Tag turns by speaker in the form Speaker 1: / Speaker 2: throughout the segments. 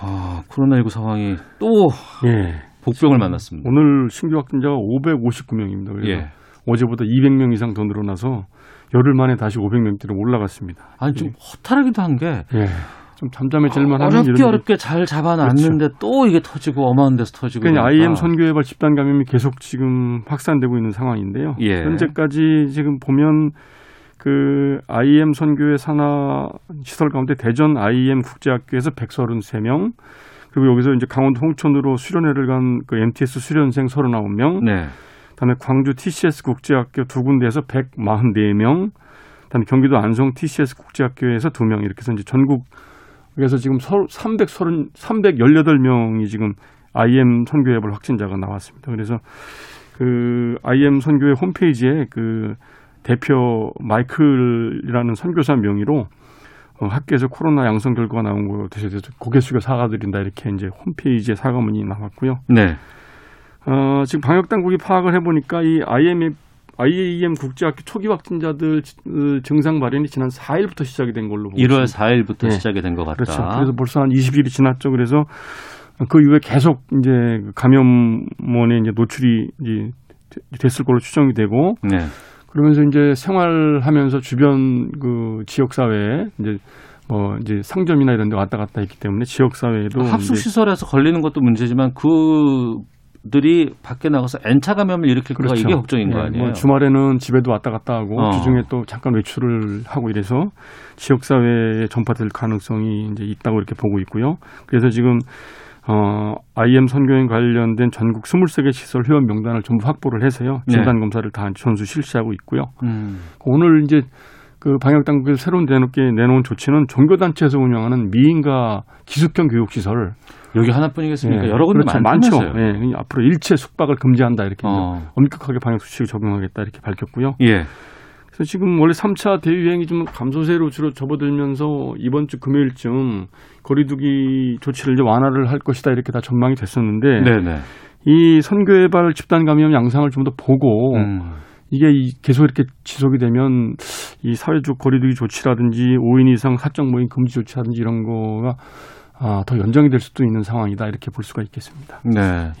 Speaker 1: 아, 코로나19 상황이 또
Speaker 2: 예.
Speaker 1: 복병을 만났습니다.
Speaker 2: 오늘 신규 확진자가 559명입니다. 그래서
Speaker 1: 예.
Speaker 2: 어제보다 200명 이상 더 늘어나서 열흘 만에 다시 500명대로 올라갔습니다.
Speaker 1: 아니 좀 허탈하기도 한게
Speaker 2: 예. 좀 잠잠해질만 하는
Speaker 1: 어렵게 어렵게 잘 잡아놨는데 또 이게 터지고 어마한 데서 터지고
Speaker 2: 그러니까. IM 선교회발 집단 감염이 계속 지금 확산되고 있는 상황인데요.
Speaker 1: 예.
Speaker 2: 현재까지 지금 보면 그 IM 선교회 산하 시설 가운데 대전 IM 국제학교에서 133명 그리고 여기서 이제 강원도 홍천으로 수련회를 간 그 MTS 수련생 39명
Speaker 1: 네.
Speaker 2: 그다음에 광주 TCS 국제학교 두 군데에서 144명, 그다음에 경기도 안성 TCS 국제학교에서 두명 이렇게 해서 이제 전국에서 지금 330 318명이 지금 IM 선교회벌 확진자가 나왔습니다. 그래서 그 IM 선교회 홈페이지에 그 대표 마이클이라는 선교사 명의로 어, 학교에서 코로나 양성 결과가 나온 것에 대해서 고개 숙여 사과드린다 이렇게 이제 홈페이지에 사과문이 나왔고요.
Speaker 1: 네.
Speaker 2: 어, 지금 방역 당국이 파악을 해보니까 이 IMF IAEM 국제학교 초기 확진자들 어, 증상 발현이 지난 4일부터 시작이 된 걸로 보고
Speaker 1: 1월
Speaker 2: 있습니다.
Speaker 1: 4일부터
Speaker 2: 네.
Speaker 1: 시작이 된 것 같다.
Speaker 2: 그렇죠. 그래서 벌써 한 20일이 지났죠. 그래서 그 이후에 계속 이제 그 감염원에 이제 노출이 이제 됐을 걸로 추정이 되고
Speaker 1: 네.
Speaker 2: 그러면서 이제 생활하면서 주변 그 지역 사회에 이제 뭐 이제 상점이나 이런 데 왔다 갔다 했기 때문에 지역 사회에도
Speaker 1: 합숙 시설에서 걸리는 것도 문제지만 그 들이 밖에 나가서 N차 감염을 일으킬 거가 이게 걱정인 거
Speaker 2: 예,
Speaker 1: 아니에요?
Speaker 2: 뭐 주말에는 집에도 왔다 갔다 하고
Speaker 1: 어.
Speaker 2: 주중에 또 잠깐 외출을 하고 이래서 지역 사회에 전파될 가능성이 이제 있다고 이렇게 보고 있고요. 그래서 지금 어 IM 선교행 관련된 전국 23개 시설 회원 명단을 전부 확보를 해서요.
Speaker 1: 네.
Speaker 2: 진단 검사를 다 전수 실시하고 있고요.
Speaker 1: 음.
Speaker 2: 오늘 이제 그 방역 당국에서 새로운 내놓게 내놓은 조치는 종교 단체에서 운영하는 미인과 기숙형 교육 시설
Speaker 1: 여기 하나뿐이겠습니까?
Speaker 2: 예,
Speaker 1: 여러 군데
Speaker 2: 그렇죠.
Speaker 1: 많죠.
Speaker 2: 예, 앞으로 일체 숙박을 금지한다 이렇게
Speaker 1: 어.
Speaker 2: 엄격하게 방역 수칙을 적용하겠다 이렇게 밝혔고요.
Speaker 1: 예.
Speaker 2: 그래서 지금 원래 3차 대유행이 좀 감소세로 주로 접어들면서 이번 주 금요일쯤 거리두기 조치를 이제 완화를 할 것이다 이렇게 다 전망이 됐었는데
Speaker 1: 네네.
Speaker 2: 이 선교회발 집단 감염 양상을 좀 더 보고
Speaker 1: 음.
Speaker 2: 이게 이- 계속 이렇게 지속이 되면 이 사회적 거리두기 조치라든지 5인 이상 사적 모임 금지 조치라든지 이런 거가 아, 더 연장이 될 수도 있는 상황이다 이렇게 볼 수가 있겠습니다.
Speaker 1: 네.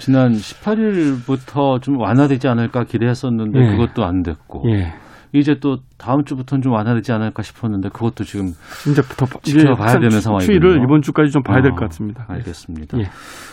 Speaker 1: 지난 18일부터 좀 완화되지 않을까 기대했었는데
Speaker 2: 예.
Speaker 1: 그것도 안 됐고
Speaker 2: 예.
Speaker 1: 이제 또 다음 주부터는 좀 완화되지 않을까 싶었는데 그것도 지금
Speaker 2: 이제 더
Speaker 1: 지켜봐야 되는 상황이군요.
Speaker 2: 추이를 이번 주까지 좀 봐야 될
Speaker 1: 어,
Speaker 2: 것 같습니다.
Speaker 1: 알겠습니다.
Speaker 2: 예.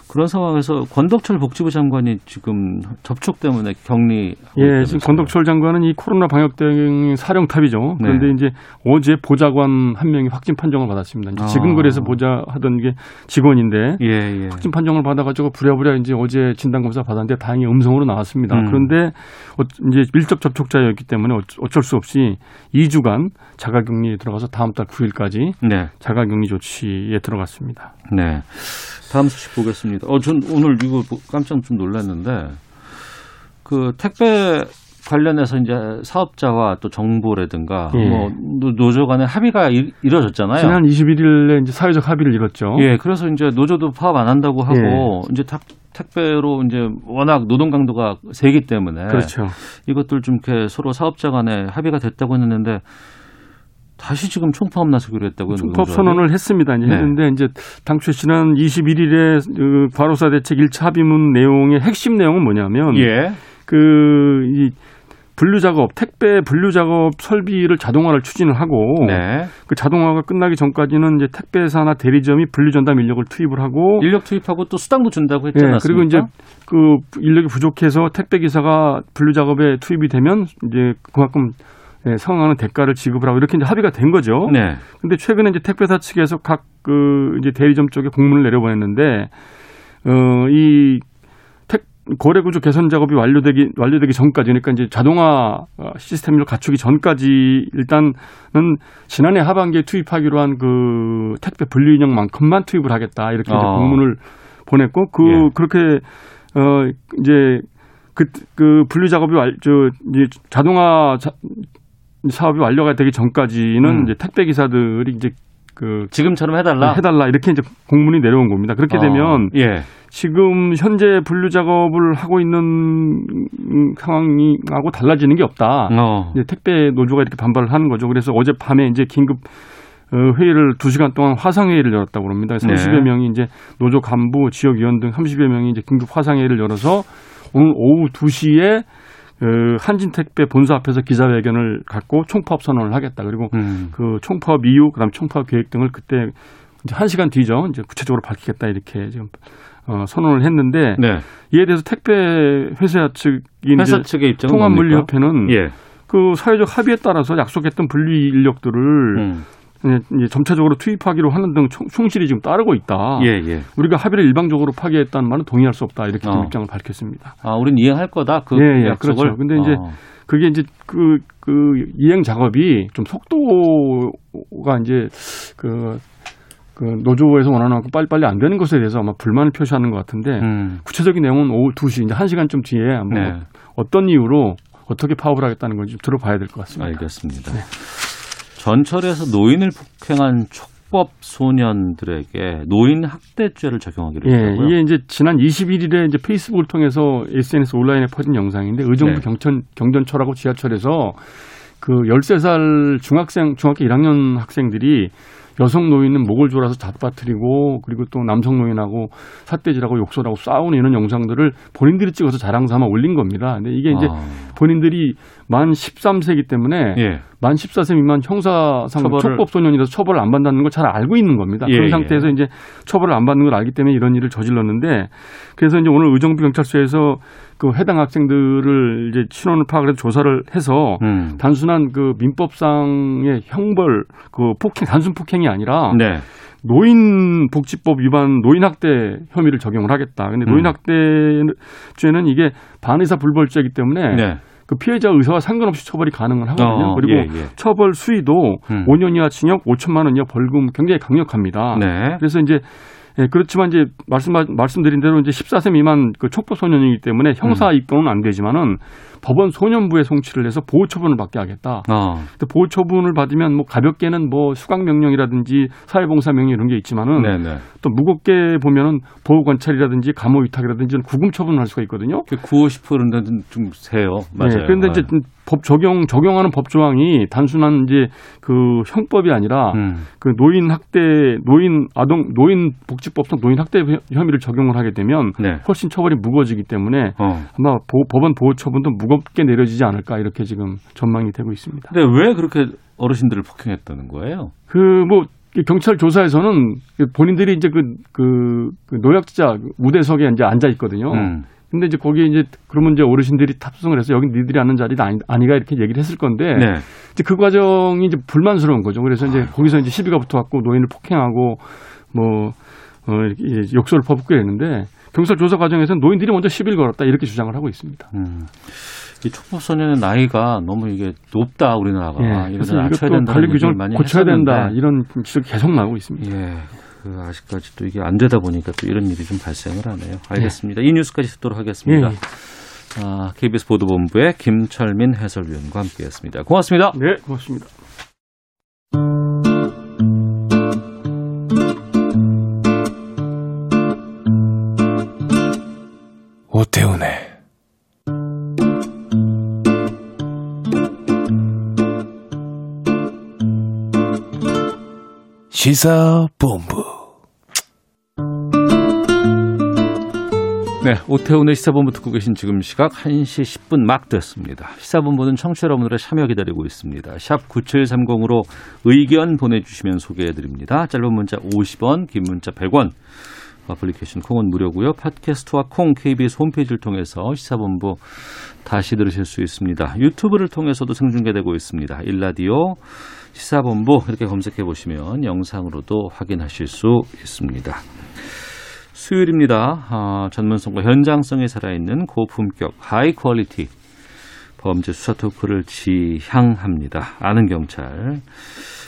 Speaker 1: 그런 상황에서 권덕철 복지부 장관이 지금 접촉 때문에 격리
Speaker 2: 예, 지금 권덕철 장관은 이 코로나 방역 대응 사령탑이죠. 그런데
Speaker 1: 네.
Speaker 2: 이제 어제 보좌관 한 명이 확진 판정을 받았습니다. 이제
Speaker 1: 아.
Speaker 2: 지금 그래서 보좌 하던 게 직원인데
Speaker 1: 예, 예.
Speaker 2: 확진 판정을 받아가지고 부랴부랴 이제 어제 진단 검사 받았는데 다행히 음성으로 나왔습니다.
Speaker 1: 음.
Speaker 2: 그런데 어- 이제 밀접 접촉자였기 때문에 어쩔 수 없이 2주간 자가격리에 들어가서 다음 달 9일까지
Speaker 1: 네.
Speaker 2: 자가격리 조치에 들어갔습니다.
Speaker 1: 네. 다음 소식 보겠습니다. 어, 전 오늘 이거 뭐 깜짝 좀 놀랐는데 그 택배 관련해서 이제 사업자와 또 정부라든가
Speaker 2: 예.
Speaker 1: 뭐 노- 노조 간의 합의가 이, 이루어졌잖아요.
Speaker 2: 지난 21일에 이제 사회적 합의를 이뤘죠.
Speaker 1: 예, 그래서 이제 노조도 파업 안 한다고 하고 이제 탁, 택배로 이제 워낙 노동 강도가 세기 때문에
Speaker 2: 그렇죠.
Speaker 1: 이것들 좀 이렇게 서로 사업자 간에 합의가 됐다고 했는데 다시 지금 총파업 나서기로 했다고요.
Speaker 2: 총파업? 선언을 했습니다. 이제
Speaker 1: 네.
Speaker 2: 했는데 이제 당초 지난 21일에 그 과로사 대책 1차 합의문 내용의 핵심 내용은 뭐냐면
Speaker 1: 예.
Speaker 2: 그이 분류 작업, 택배 분류 작업 설비를 자동화를 추진을 하고
Speaker 1: 네.
Speaker 2: 그 자동화가 끝나기 전까지는 이제 택배사나 대리점이 분류 전담 인력을 투입을 하고
Speaker 1: 인력 투입하고 또 수당도 준다고 했지
Speaker 2: 예,
Speaker 1: 않았습니까?
Speaker 2: 그리고 이제 그 인력이 부족해서 택배 기사가 분류 작업에 투입이 되면 이제 그만큼 예, 상응하는 대가를 지급을 하고 이렇게 이제 합의가 된 거죠.
Speaker 1: 네.
Speaker 2: 근데 최근에 이제 택배사 측에서 각 그 이제 대리점 쪽에 공문을 내려보냈는데 어이 거래 구조 개선 작업이 완료되기 완료되기 전까지 그러니까 이제 자동화 어, 시스템을 갖추기 전까지 일단은 지난해 하반기에 투입하기로 한 그 택배 분류 인력만큼만 투입을 하겠다 이렇게 이제
Speaker 1: 어.
Speaker 2: 공문을 보냈고 그
Speaker 1: 예.
Speaker 2: 그렇게 어 이제 그, 그 분류 작업이 완, 저, 이제 자동화 자, 사업이 완료가 되기 전까지는
Speaker 1: 음.
Speaker 2: 이제 택배 기사들이 이제 그
Speaker 1: 지금처럼 해달라.
Speaker 2: 해달라 이렇게 이제 공문이 내려온 겁니다. 그렇게
Speaker 1: 어,
Speaker 2: 되면
Speaker 1: 예.
Speaker 2: 지금 현재 분류 작업을 하고 있는 음, 상황하고 달라지는 게 없다.
Speaker 1: 어.
Speaker 2: 이제 택배 노조가 이렇게 반발을 하는 거죠. 그래서 어제 밤에 이제 긴급 어, 회의를 두 시간 동안 화상 회의를 열었다고 그럽니다. 30여
Speaker 1: 네.
Speaker 2: 명이 이제 노조 간부, 지역위원 등 30여 명이 이제 긴급 화상 회의를 열어서 오늘 오후 2시에 어, 한진택배 본사 앞에서 기자회견을 갖고 총파업 선언을 하겠다. 그리고
Speaker 1: 음.
Speaker 2: 그 총파업 이유, 그다음 총파업 계획 등을 그때 이제 한 시간 뒤죠. 이제 구체적으로 밝히겠다 이렇게 지금 어, 선언을 했는데
Speaker 1: 네.
Speaker 2: 이에 대해서 택배 회사 측이
Speaker 1: 회사 측의 입장은
Speaker 2: 통합 물류협회는
Speaker 1: 예.
Speaker 2: 그 사회적 합의에 따라서 약속했던 분류 인력들을
Speaker 1: 음.
Speaker 2: 이제 이제 점차적으로 투입하기로 하는 등 총- 충실히 지금 따르고 있다.
Speaker 1: 예, 예.
Speaker 2: 우리가 합의를 일방적으로 파기했다는 말은 동의할 수 없다. 이렇게
Speaker 1: 어.
Speaker 2: 입장을 밝혔습니다.
Speaker 1: 아, 우린 이행할 거다. 그
Speaker 2: 예, 예. 그렇죠. 근데 이제
Speaker 1: 어.
Speaker 2: 그게 이제 그, 그 이행 작업이 좀 속도가 이제 그, 그 노조에서 원하는 만큼 빨리빨리 안 되는 것에 대해서 아마 불만을 표시하는 것 같은데
Speaker 1: 음.
Speaker 2: 구체적인 내용은 오후 2시, 이제 1시간쯤 뒤에 한번
Speaker 1: 네.
Speaker 2: 어떤 이유로 어떻게 파업을 하겠다는 건지 좀 들어봐야 될 것 같습니다.
Speaker 1: 알겠습니다.
Speaker 2: 네.
Speaker 1: 전철에서 노인을 폭행한 촉법 소년들에게 노인 학대죄를 적용하기로
Speaker 2: 예,
Speaker 1: 했다고요?
Speaker 2: 이게 이제 지난 21일에 이제 페이스북을 통해서 SNS 온라인에 퍼진 영상인데 의정부
Speaker 1: 네.
Speaker 2: 경천 경전철하고 지하철에서 그 13살 중학생 중학교 1학년 학생들이 여성 노인은 목을 졸아서 잡아뜨리고 그리고 또 남성 노인하고 삿대질하고 욕설하고 싸우는 이런 영상들을 본인들이 찍어서 자랑 삼아 올린 겁니다. 근데 이게 이제
Speaker 1: 아,
Speaker 2: 본인들이 만 13세이기 때문에
Speaker 1: 예.
Speaker 2: 만 14세 미만 형사상
Speaker 1: 처벌을-
Speaker 2: 촉법 소년이라서 처벌을 안 받는 걸잘 알고 있는 겁니다.
Speaker 1: 예,
Speaker 2: 그런
Speaker 1: 예.
Speaker 2: 상태에서 이제 처벌을 안 받는 걸 알기 때문에 이런 일을 저질렀는데 그래서 이제 오늘 의정부 경찰서에서 그 해당 학생들을 이제 신원을 파악을 해서 조사를 해서
Speaker 1: 음.
Speaker 2: 단순한 그 민법상의 형벌 그 폭행 단순 폭행이 아니라
Speaker 1: 네.
Speaker 2: 노인복지법 위반 노인학대 혐의를 적용을 하겠다. 근데
Speaker 1: 음.
Speaker 2: 노인학대죄는 이게 반의사 불벌죄이기 때문에
Speaker 1: 네.
Speaker 2: 그 피해자 의사와 상관없이 처벌이 가능을 하거든요.
Speaker 1: 어,
Speaker 2: 그리고
Speaker 1: 예, 예.
Speaker 2: 처벌 수위도
Speaker 1: 음.
Speaker 2: 5년 이하 징역 5천만 원 이하 벌금 굉장히 강력합니다.
Speaker 1: 네.
Speaker 2: 그래서 이제 예, 그렇지만 이제 말씀 말씀드린 대로 이제 14세 미만 그 촉법 소년이기 때문에 형사
Speaker 1: 음.
Speaker 2: 입건은 안 되지만은 법원 소년부에 송치를 해서 보호 처분을 받게 하겠다.
Speaker 1: 어.
Speaker 2: 근데 보호 처분을 받으면 뭐 가볍게는 뭐 수강 명령이라든지 사회봉사 명령 이런 게 있지만은
Speaker 1: 네, 네.
Speaker 2: 또 무겁게 보면은 보호 관찰이라든지 감호 위탁이라든지 이런 구금 처분을 할 수가 있거든요.
Speaker 1: 그 구호 싶어는 좀 세요. 맞아요.
Speaker 2: 네, 그런데 이제 법 적용 적용하는 법 조항이 단순한 이제 그 형법이 아니라
Speaker 1: 음.
Speaker 2: 그 노인 학대 노인 아동 노인 복지법상 노인 학대 혐의를 적용을 하게 되면
Speaker 1: 네.
Speaker 2: 훨씬 처벌이 무거워지기 때문에
Speaker 1: 어.
Speaker 2: 아마 보- 법원 보호 처분도 무 겁게 내려지지 않을까 이렇게 지금 전망이 되고 있습니다.
Speaker 1: 근데 왜 그렇게 어르신들을 폭행했다는 거예요?
Speaker 2: 그뭐 경찰 조사에서는 본인들이 이제 그, 그, 그 노약자 우대석에 이제 앉아 있거든요.
Speaker 1: 음.
Speaker 2: 근데 이제 거기에 이제 그러면 이제 어르신들이 탑승을 해서 여기 니들이 앉는 자리는 아니, 아니가 이렇게 얘기를 했을 건데
Speaker 1: 네.
Speaker 2: 이제 그 과정이 이제 불만스러운 거죠. 그래서 이제 거기서 이제 시비가 붙어갖고 노인을 폭행하고 뭐 어, 욕설을 퍼붓게 되는데 경찰 조사 과정에서는 노인들이 먼저 시비를 걸었다 이렇게 주장을 하고 있습니다.
Speaker 1: 음. 이 촉법 소년의 나이가 너무 이게 높다 우리나라가
Speaker 2: 예,
Speaker 1: 이거는
Speaker 2: 그래서
Speaker 1: 낮춰야 된다는
Speaker 2: 관리 규정을
Speaker 1: 많이
Speaker 2: 고쳐야 된다
Speaker 1: 했었는데
Speaker 2: 이런 지적이 계속 나오고 있습니다.
Speaker 1: 예. 그 아직까지 또 이게 안 되다 보니까 또 이런 일이 좀 발생을 하네요. 알겠습니다. 이 뉴스까지 듣도록 하겠습니다.
Speaker 2: 예.
Speaker 1: 아, KBS 보도본부의 김철민 해설위원과 함께했습니다. 고맙습니다.
Speaker 2: 네, 고맙습니다.
Speaker 3: 오태훈의 시사본부
Speaker 1: 네, 오태훈의 시사본부 듣고 계신 지금 시각 1시 10분 막 됐습니다. 시사본부는 청취자 여러분들의 참여 기다리고 있습니다. 샵 9730으로 의견 보내주시면 소개해드립니다. 짧은 문자 50원, 긴 문자 100원. 어플리케이션 콩은 무료고요. 팟캐스트와 콩 KBS 홈페이지를 통해서 시사본부 다시 들으실 수 있습니다. 유튜브를 통해서도 생중계되고 있습니다. 일라디오 시사본부 이렇게 검색해 보시면 영상으로도 확인하실 수 있습니다. 수요일입니다. 아, 전문성과 현장성이 살아있는 고품격 high quality 범죄 수사 토크를 지향합니다. 아는 경찰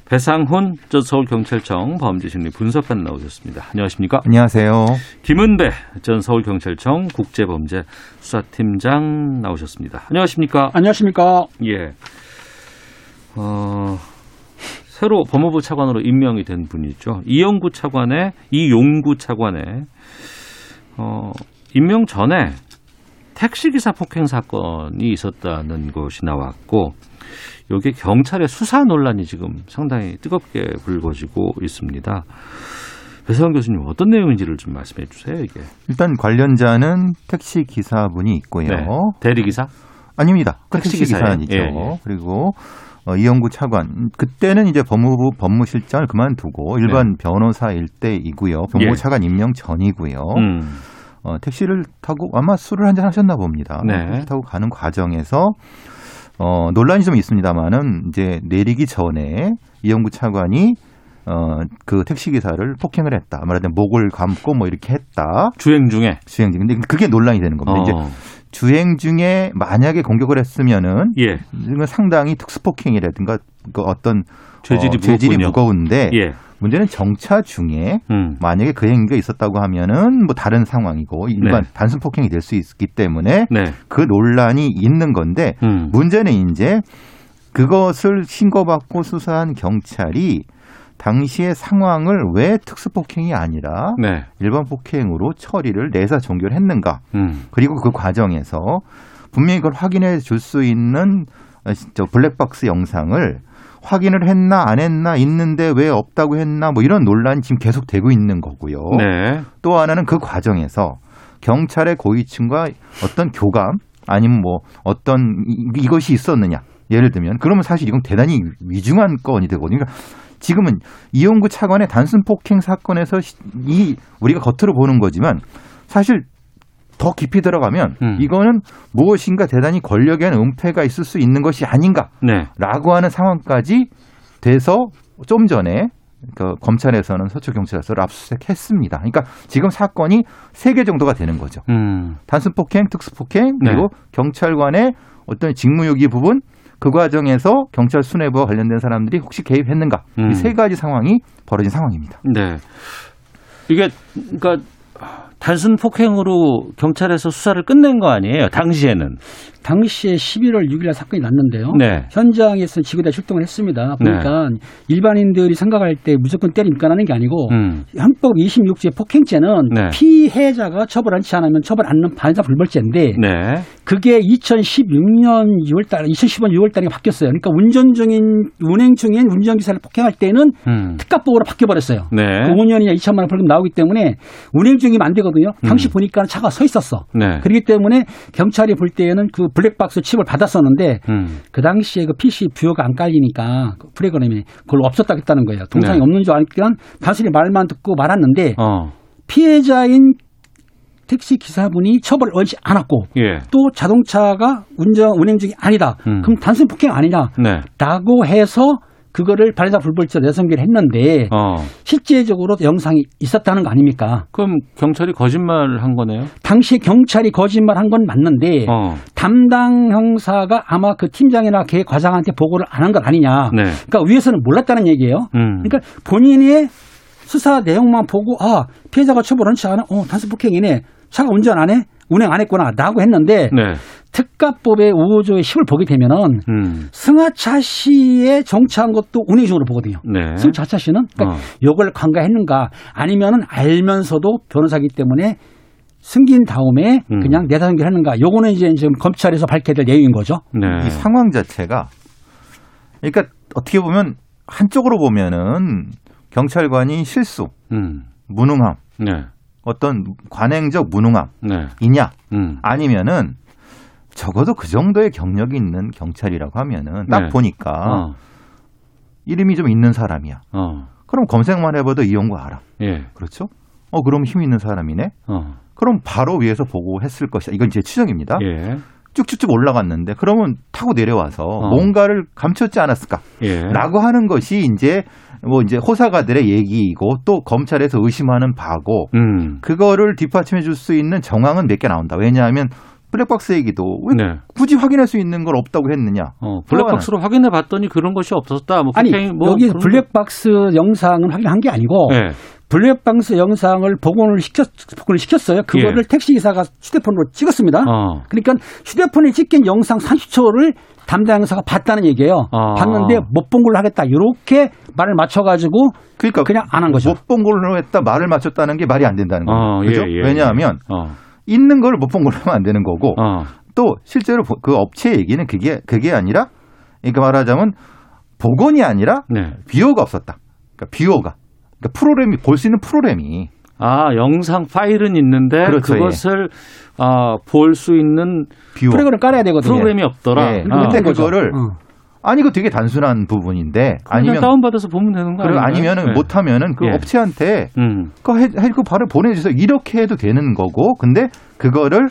Speaker 1: 배상훈 전 서울경찰청 범죄심리 분석관 나오셨습니다. 안녕하십니까?
Speaker 4: 안녕하세요.
Speaker 1: 김은배 전 서울경찰청 국제범죄 수사팀장 나오셨습니다. 안녕하십니까?
Speaker 5: 안녕하십니까.
Speaker 1: 예. 어, 새로 법무부 차관으로 임명이 된 분이죠. 이영구 차관의 이용구 차관의 어, 임명 전에 택시기사 폭행 사건이 있었다는 것이 나왔고 여기 경찰의 수사 논란이 지금 상당히 뜨겁게 불거지고 있습니다. 배세원 교수님 어떤 내용인지를 좀 말씀해 주세요. 이게
Speaker 4: 일단 관련자는 택시 기사분이 있고요.
Speaker 1: 네. 대리 기사
Speaker 4: 아닙니다.
Speaker 1: 택시
Speaker 4: 택시. 기사는이죠.
Speaker 1: 예, 예.
Speaker 4: 그리고 어, 이영구 차관 그때는 이제 법무부 법무실장을 그만두고 일반 변호사일 때이고요. 법무부
Speaker 1: 네. 예.
Speaker 4: 차관 임명 전이고요.
Speaker 1: 음.
Speaker 4: 어, 택시를 타고 아마 술을 한잔 하셨나 봅니다.
Speaker 1: 네.
Speaker 4: 택시 타고 가는 과정에서 어, 논란이 좀 있습니다만은 이제 내리기 전에 이영구 차관이 어, 그 택시 기사를 폭행을 했다. 말하자면 목을 감고 뭐 이렇게 했다.
Speaker 1: 주행 중에
Speaker 4: 주행 중. 근데 그게 논란이 되는 겁니다. 이제
Speaker 1: 어,
Speaker 4: 주행 중에 만약에 공격을 했으면은
Speaker 1: 예.
Speaker 4: 상당히 특수폭행이라든가 그 어떤
Speaker 1: 죄질이
Speaker 4: 어, 죄질이
Speaker 1: 무겁군요.
Speaker 4: 무거운데
Speaker 1: 예.
Speaker 4: 문제는 정차 중에
Speaker 1: 음.
Speaker 4: 만약에 그 행위가 있었다고 하면은 뭐 다른 상황이고 일반
Speaker 1: 네.
Speaker 4: 단순 폭행이 될 수 있기 때문에
Speaker 1: 네.
Speaker 4: 그 논란이 있는 건데
Speaker 1: 음.
Speaker 4: 문제는 이제 그것을 신고받고 수사한 경찰이 당시의 상황을 왜 특수폭행이 아니라
Speaker 1: 네.
Speaker 4: 일반 폭행으로 처리를 내사 종결 했는가
Speaker 1: 음.
Speaker 4: 그리고 그 과정에서 분명히 그걸 확인해 줄 수 있는 어, 저 블랙박스 영상을 확인을 했나 안 했나 있는데 왜 없다고 했나 뭐 이런 논란이 지금 계속 되고 있는 거고요.
Speaker 1: 네.
Speaker 4: 또 하나는 그 과정에서 경찰의 고위층과 어떤 교감 아니면 뭐 어떤 이- 이것이 있었느냐 예를 들면 그러면 사실 이건 대단히 위중한 건이 되거든요. 그러니까 지금은 이용구 차관의 단순 폭행 사건에서 시- 이 우리가 겉으로 보는 거지만 사실 더 깊이 들어가면
Speaker 1: 음.
Speaker 4: 이거는 무엇인가 대단히 권력에 대한 은폐가 있을 수 있는 것이 아닌가라고
Speaker 1: 네.
Speaker 4: 하는 상황까지 돼서 좀 전에 그 검찰에서는 서초 경찰서를 압수수색했습니다. 그러니까 지금 사건이 세 개 정도가 되는 거죠.
Speaker 1: 음.
Speaker 4: 단순 폭행, 특수 폭행, 그리고
Speaker 1: 네.
Speaker 4: 경찰관의 어떤 직무유기 부분 그 과정에서 경찰 수뇌부와 관련된 사람들이 혹시 개입했는가
Speaker 1: 음.
Speaker 4: 이세 가지 상황이 벌어진 상황입니다.
Speaker 1: 네. 이게 그러니까 단순 폭행으로 경찰에서 수사를 끝낸 거 아니에요? 당시에는.
Speaker 5: 당시에 11월 6일 날 사건이 났는데요.
Speaker 1: 네.
Speaker 5: 현장에서 지구대 출동을 했습니다. 그러니까 일반인들이 생각할 때 무조건 때리면 끝나는 게 아니고
Speaker 1: 음.
Speaker 5: 헌법 26조의 폭행죄는
Speaker 1: 네.
Speaker 5: 피해자가 처벌하지 않으면 처벌 않는 반사 불벌죄인데
Speaker 1: 네.
Speaker 5: 그게 2016년 6월 달, 2015년 6월 달에 바뀌었어요. 그러니까 운전 중인 운행 중인 운전기사를 폭행할 때는
Speaker 1: 음.
Speaker 5: 특가법으로 바뀌어 버렸어요.
Speaker 1: 네.
Speaker 5: 그 5년이나 2천만 원 벌금 나오기 때문에 운행 중이면 안 되 거든요. 당시 보니까 차가 서 있었어.
Speaker 1: 음. 네.
Speaker 5: 그렇기 때문에 경찰이 볼 때에는 그 블랙박스 칩을 받았었는데
Speaker 1: 음.
Speaker 5: 그 당시에 그 PC 부여가 안 깔리니까 그 프로그램이 그걸 없었다고 했다는 거예요. 동상이
Speaker 1: 네.
Speaker 5: 없는 줄 알니까 단순히 말만 듣고 말았는데
Speaker 1: 어.
Speaker 5: 피해자인 택시 기사분이 처벌을 얻지 않았고
Speaker 1: 예.
Speaker 5: 또 자동차가 운전 운행 중이 아니다.
Speaker 1: 음.
Speaker 5: 그럼 단순 폭행 아니냐?
Speaker 1: 네.
Speaker 5: 라고 해서 그거를 발사 불벌죄 내성비를 했는데
Speaker 1: 어.
Speaker 5: 실제적으로 영상이 있었다는 거 아닙니까?
Speaker 1: 그럼 경찰이 거짓말을 한 거네요?
Speaker 5: 당시에 경찰이 거짓말한 건 맞는데
Speaker 1: 어.
Speaker 5: 담당 형사가 아마 그 팀장이나 걔 과장한테 보고를 안 한 것 아니냐.
Speaker 1: 네.
Speaker 5: 그러니까 위에서는 몰랐다는 얘기예요.
Speaker 1: 음.
Speaker 5: 그러니까 본인의 수사 내용만 보고 아 피해자가 처벌한지 않아? 어 단순 폭행이네. 차가 운전 안 해? 운행 안 했구나라고 했는데
Speaker 1: 네.
Speaker 5: 특가법의 5조의 10을 보게 되면은
Speaker 1: 음.
Speaker 5: 승하차 시에 정차한 것도 운행 중으로 보거든요.
Speaker 1: 네.
Speaker 5: 승차차 씨는 그러니까
Speaker 1: 어.
Speaker 5: 요걸 간과했는가 아니면은 알면서도 변호사기 때문에 승긴 다음에
Speaker 1: 음.
Speaker 5: 그냥 내다 연결했는가 요거는 이제 지금 검찰에서 밝혀야 될 내용인 거죠.
Speaker 1: 네.
Speaker 4: 이 상황 자체가 그러니까 어떻게 보면 한쪽으로 보면은 경찰관이 실수,
Speaker 1: 음.
Speaker 4: 무능함
Speaker 1: 네.
Speaker 4: 어떤 관행적 무능함이냐
Speaker 1: 네. 음.
Speaker 4: 아니면은 적어도 그 정도의 경력이 있는 경찰이라고 하면은 딱
Speaker 1: 네.
Speaker 4: 보니까
Speaker 1: 어.
Speaker 4: 이름이 좀 있는 사람이야.
Speaker 1: 어.
Speaker 4: 그럼 검색만 해봐도 이용구 알아.
Speaker 1: 예.
Speaker 4: 그렇죠? 어 그럼 힘 있는 사람이네.
Speaker 1: 어.
Speaker 4: 그럼 바로 위에서 보고 했을 것이다. 이건 제 추정입니다.
Speaker 1: 예.
Speaker 4: 쭉쭉쭉 올라갔는데 그러면 타고 내려와서
Speaker 1: 어.
Speaker 4: 뭔가를 감췄지 않았을까?
Speaker 1: 예.
Speaker 4: 라고 하는 것이 이제 뭐 이제 호사가들의 얘기이고 또 검찰에서 의심하는 바고
Speaker 1: 음.
Speaker 4: 그거를 뒷받침해 줄 수 있는 정황은 몇 개 나온다. 왜냐하면 블랙박스 얘기도 왜
Speaker 1: 네.
Speaker 4: 굳이 확인할 수 있는 걸 없다고 했느냐.
Speaker 1: 어, 블랙박스로 확인해 봤더니 그런 것이 없었다. 뭐
Speaker 5: 아니
Speaker 1: 뭐
Speaker 5: 여기 블랙박스 영상은 확인한 게 아니고
Speaker 1: 거- 예.
Speaker 5: 블랙박스 영상을 복원을 시켰 복원을 시켰어요. 그거를
Speaker 1: 예.
Speaker 5: 택시 기사가 휴대폰으로 찍었습니다.
Speaker 1: 어.
Speaker 5: 그러니까 휴대폰에 찍힌 영상 30초를 담당 형사가 봤다는 얘기예요.
Speaker 1: 아.
Speaker 5: 봤는데 못 본 걸로 하겠다. 이렇게 말을 맞춰가지고
Speaker 4: 그러니까
Speaker 5: 그냥 안 한 거죠.
Speaker 4: 못 본 걸로 했다 말을 맞췄다는 게 말이 안 된다는 거예요.
Speaker 1: 어,
Speaker 4: 그죠?
Speaker 1: 예, 예,
Speaker 4: 왜냐하면
Speaker 1: 어.
Speaker 4: 있는 걸 못 본 걸로 하면 안 되는 거고
Speaker 1: 어.
Speaker 4: 또 실제로 보- 그 업체 얘기는 그게 그게 아니라 그러니까 말하자면 복원이 아니라
Speaker 1: 네.
Speaker 4: 비호가 없었다. 그러니까 비호가 그러니까 프로그램이 볼 수 있는 프로그램이
Speaker 1: 아, 영상 파일은 있는데
Speaker 4: 그렇죠,
Speaker 1: 그것을 아, 볼수 있는
Speaker 4: 비호.
Speaker 5: 프로그램을 깔아야 되거든요.
Speaker 1: 프로그램이 없더라.
Speaker 4: 네.
Speaker 1: 아.
Speaker 4: 근데. 그거를
Speaker 5: 어.
Speaker 4: 아니 이거 되게 단순한 부분인데
Speaker 1: 아니면 다운 받아서 보면 되는 거 아니에요?
Speaker 4: 아니면은 못하면은 그
Speaker 1: 예.
Speaker 4: 업체한테
Speaker 1: 음.
Speaker 4: 그거 해, 해- 그 바로 보내 주세요. 이렇게 해도 되는 거고 근데 그거를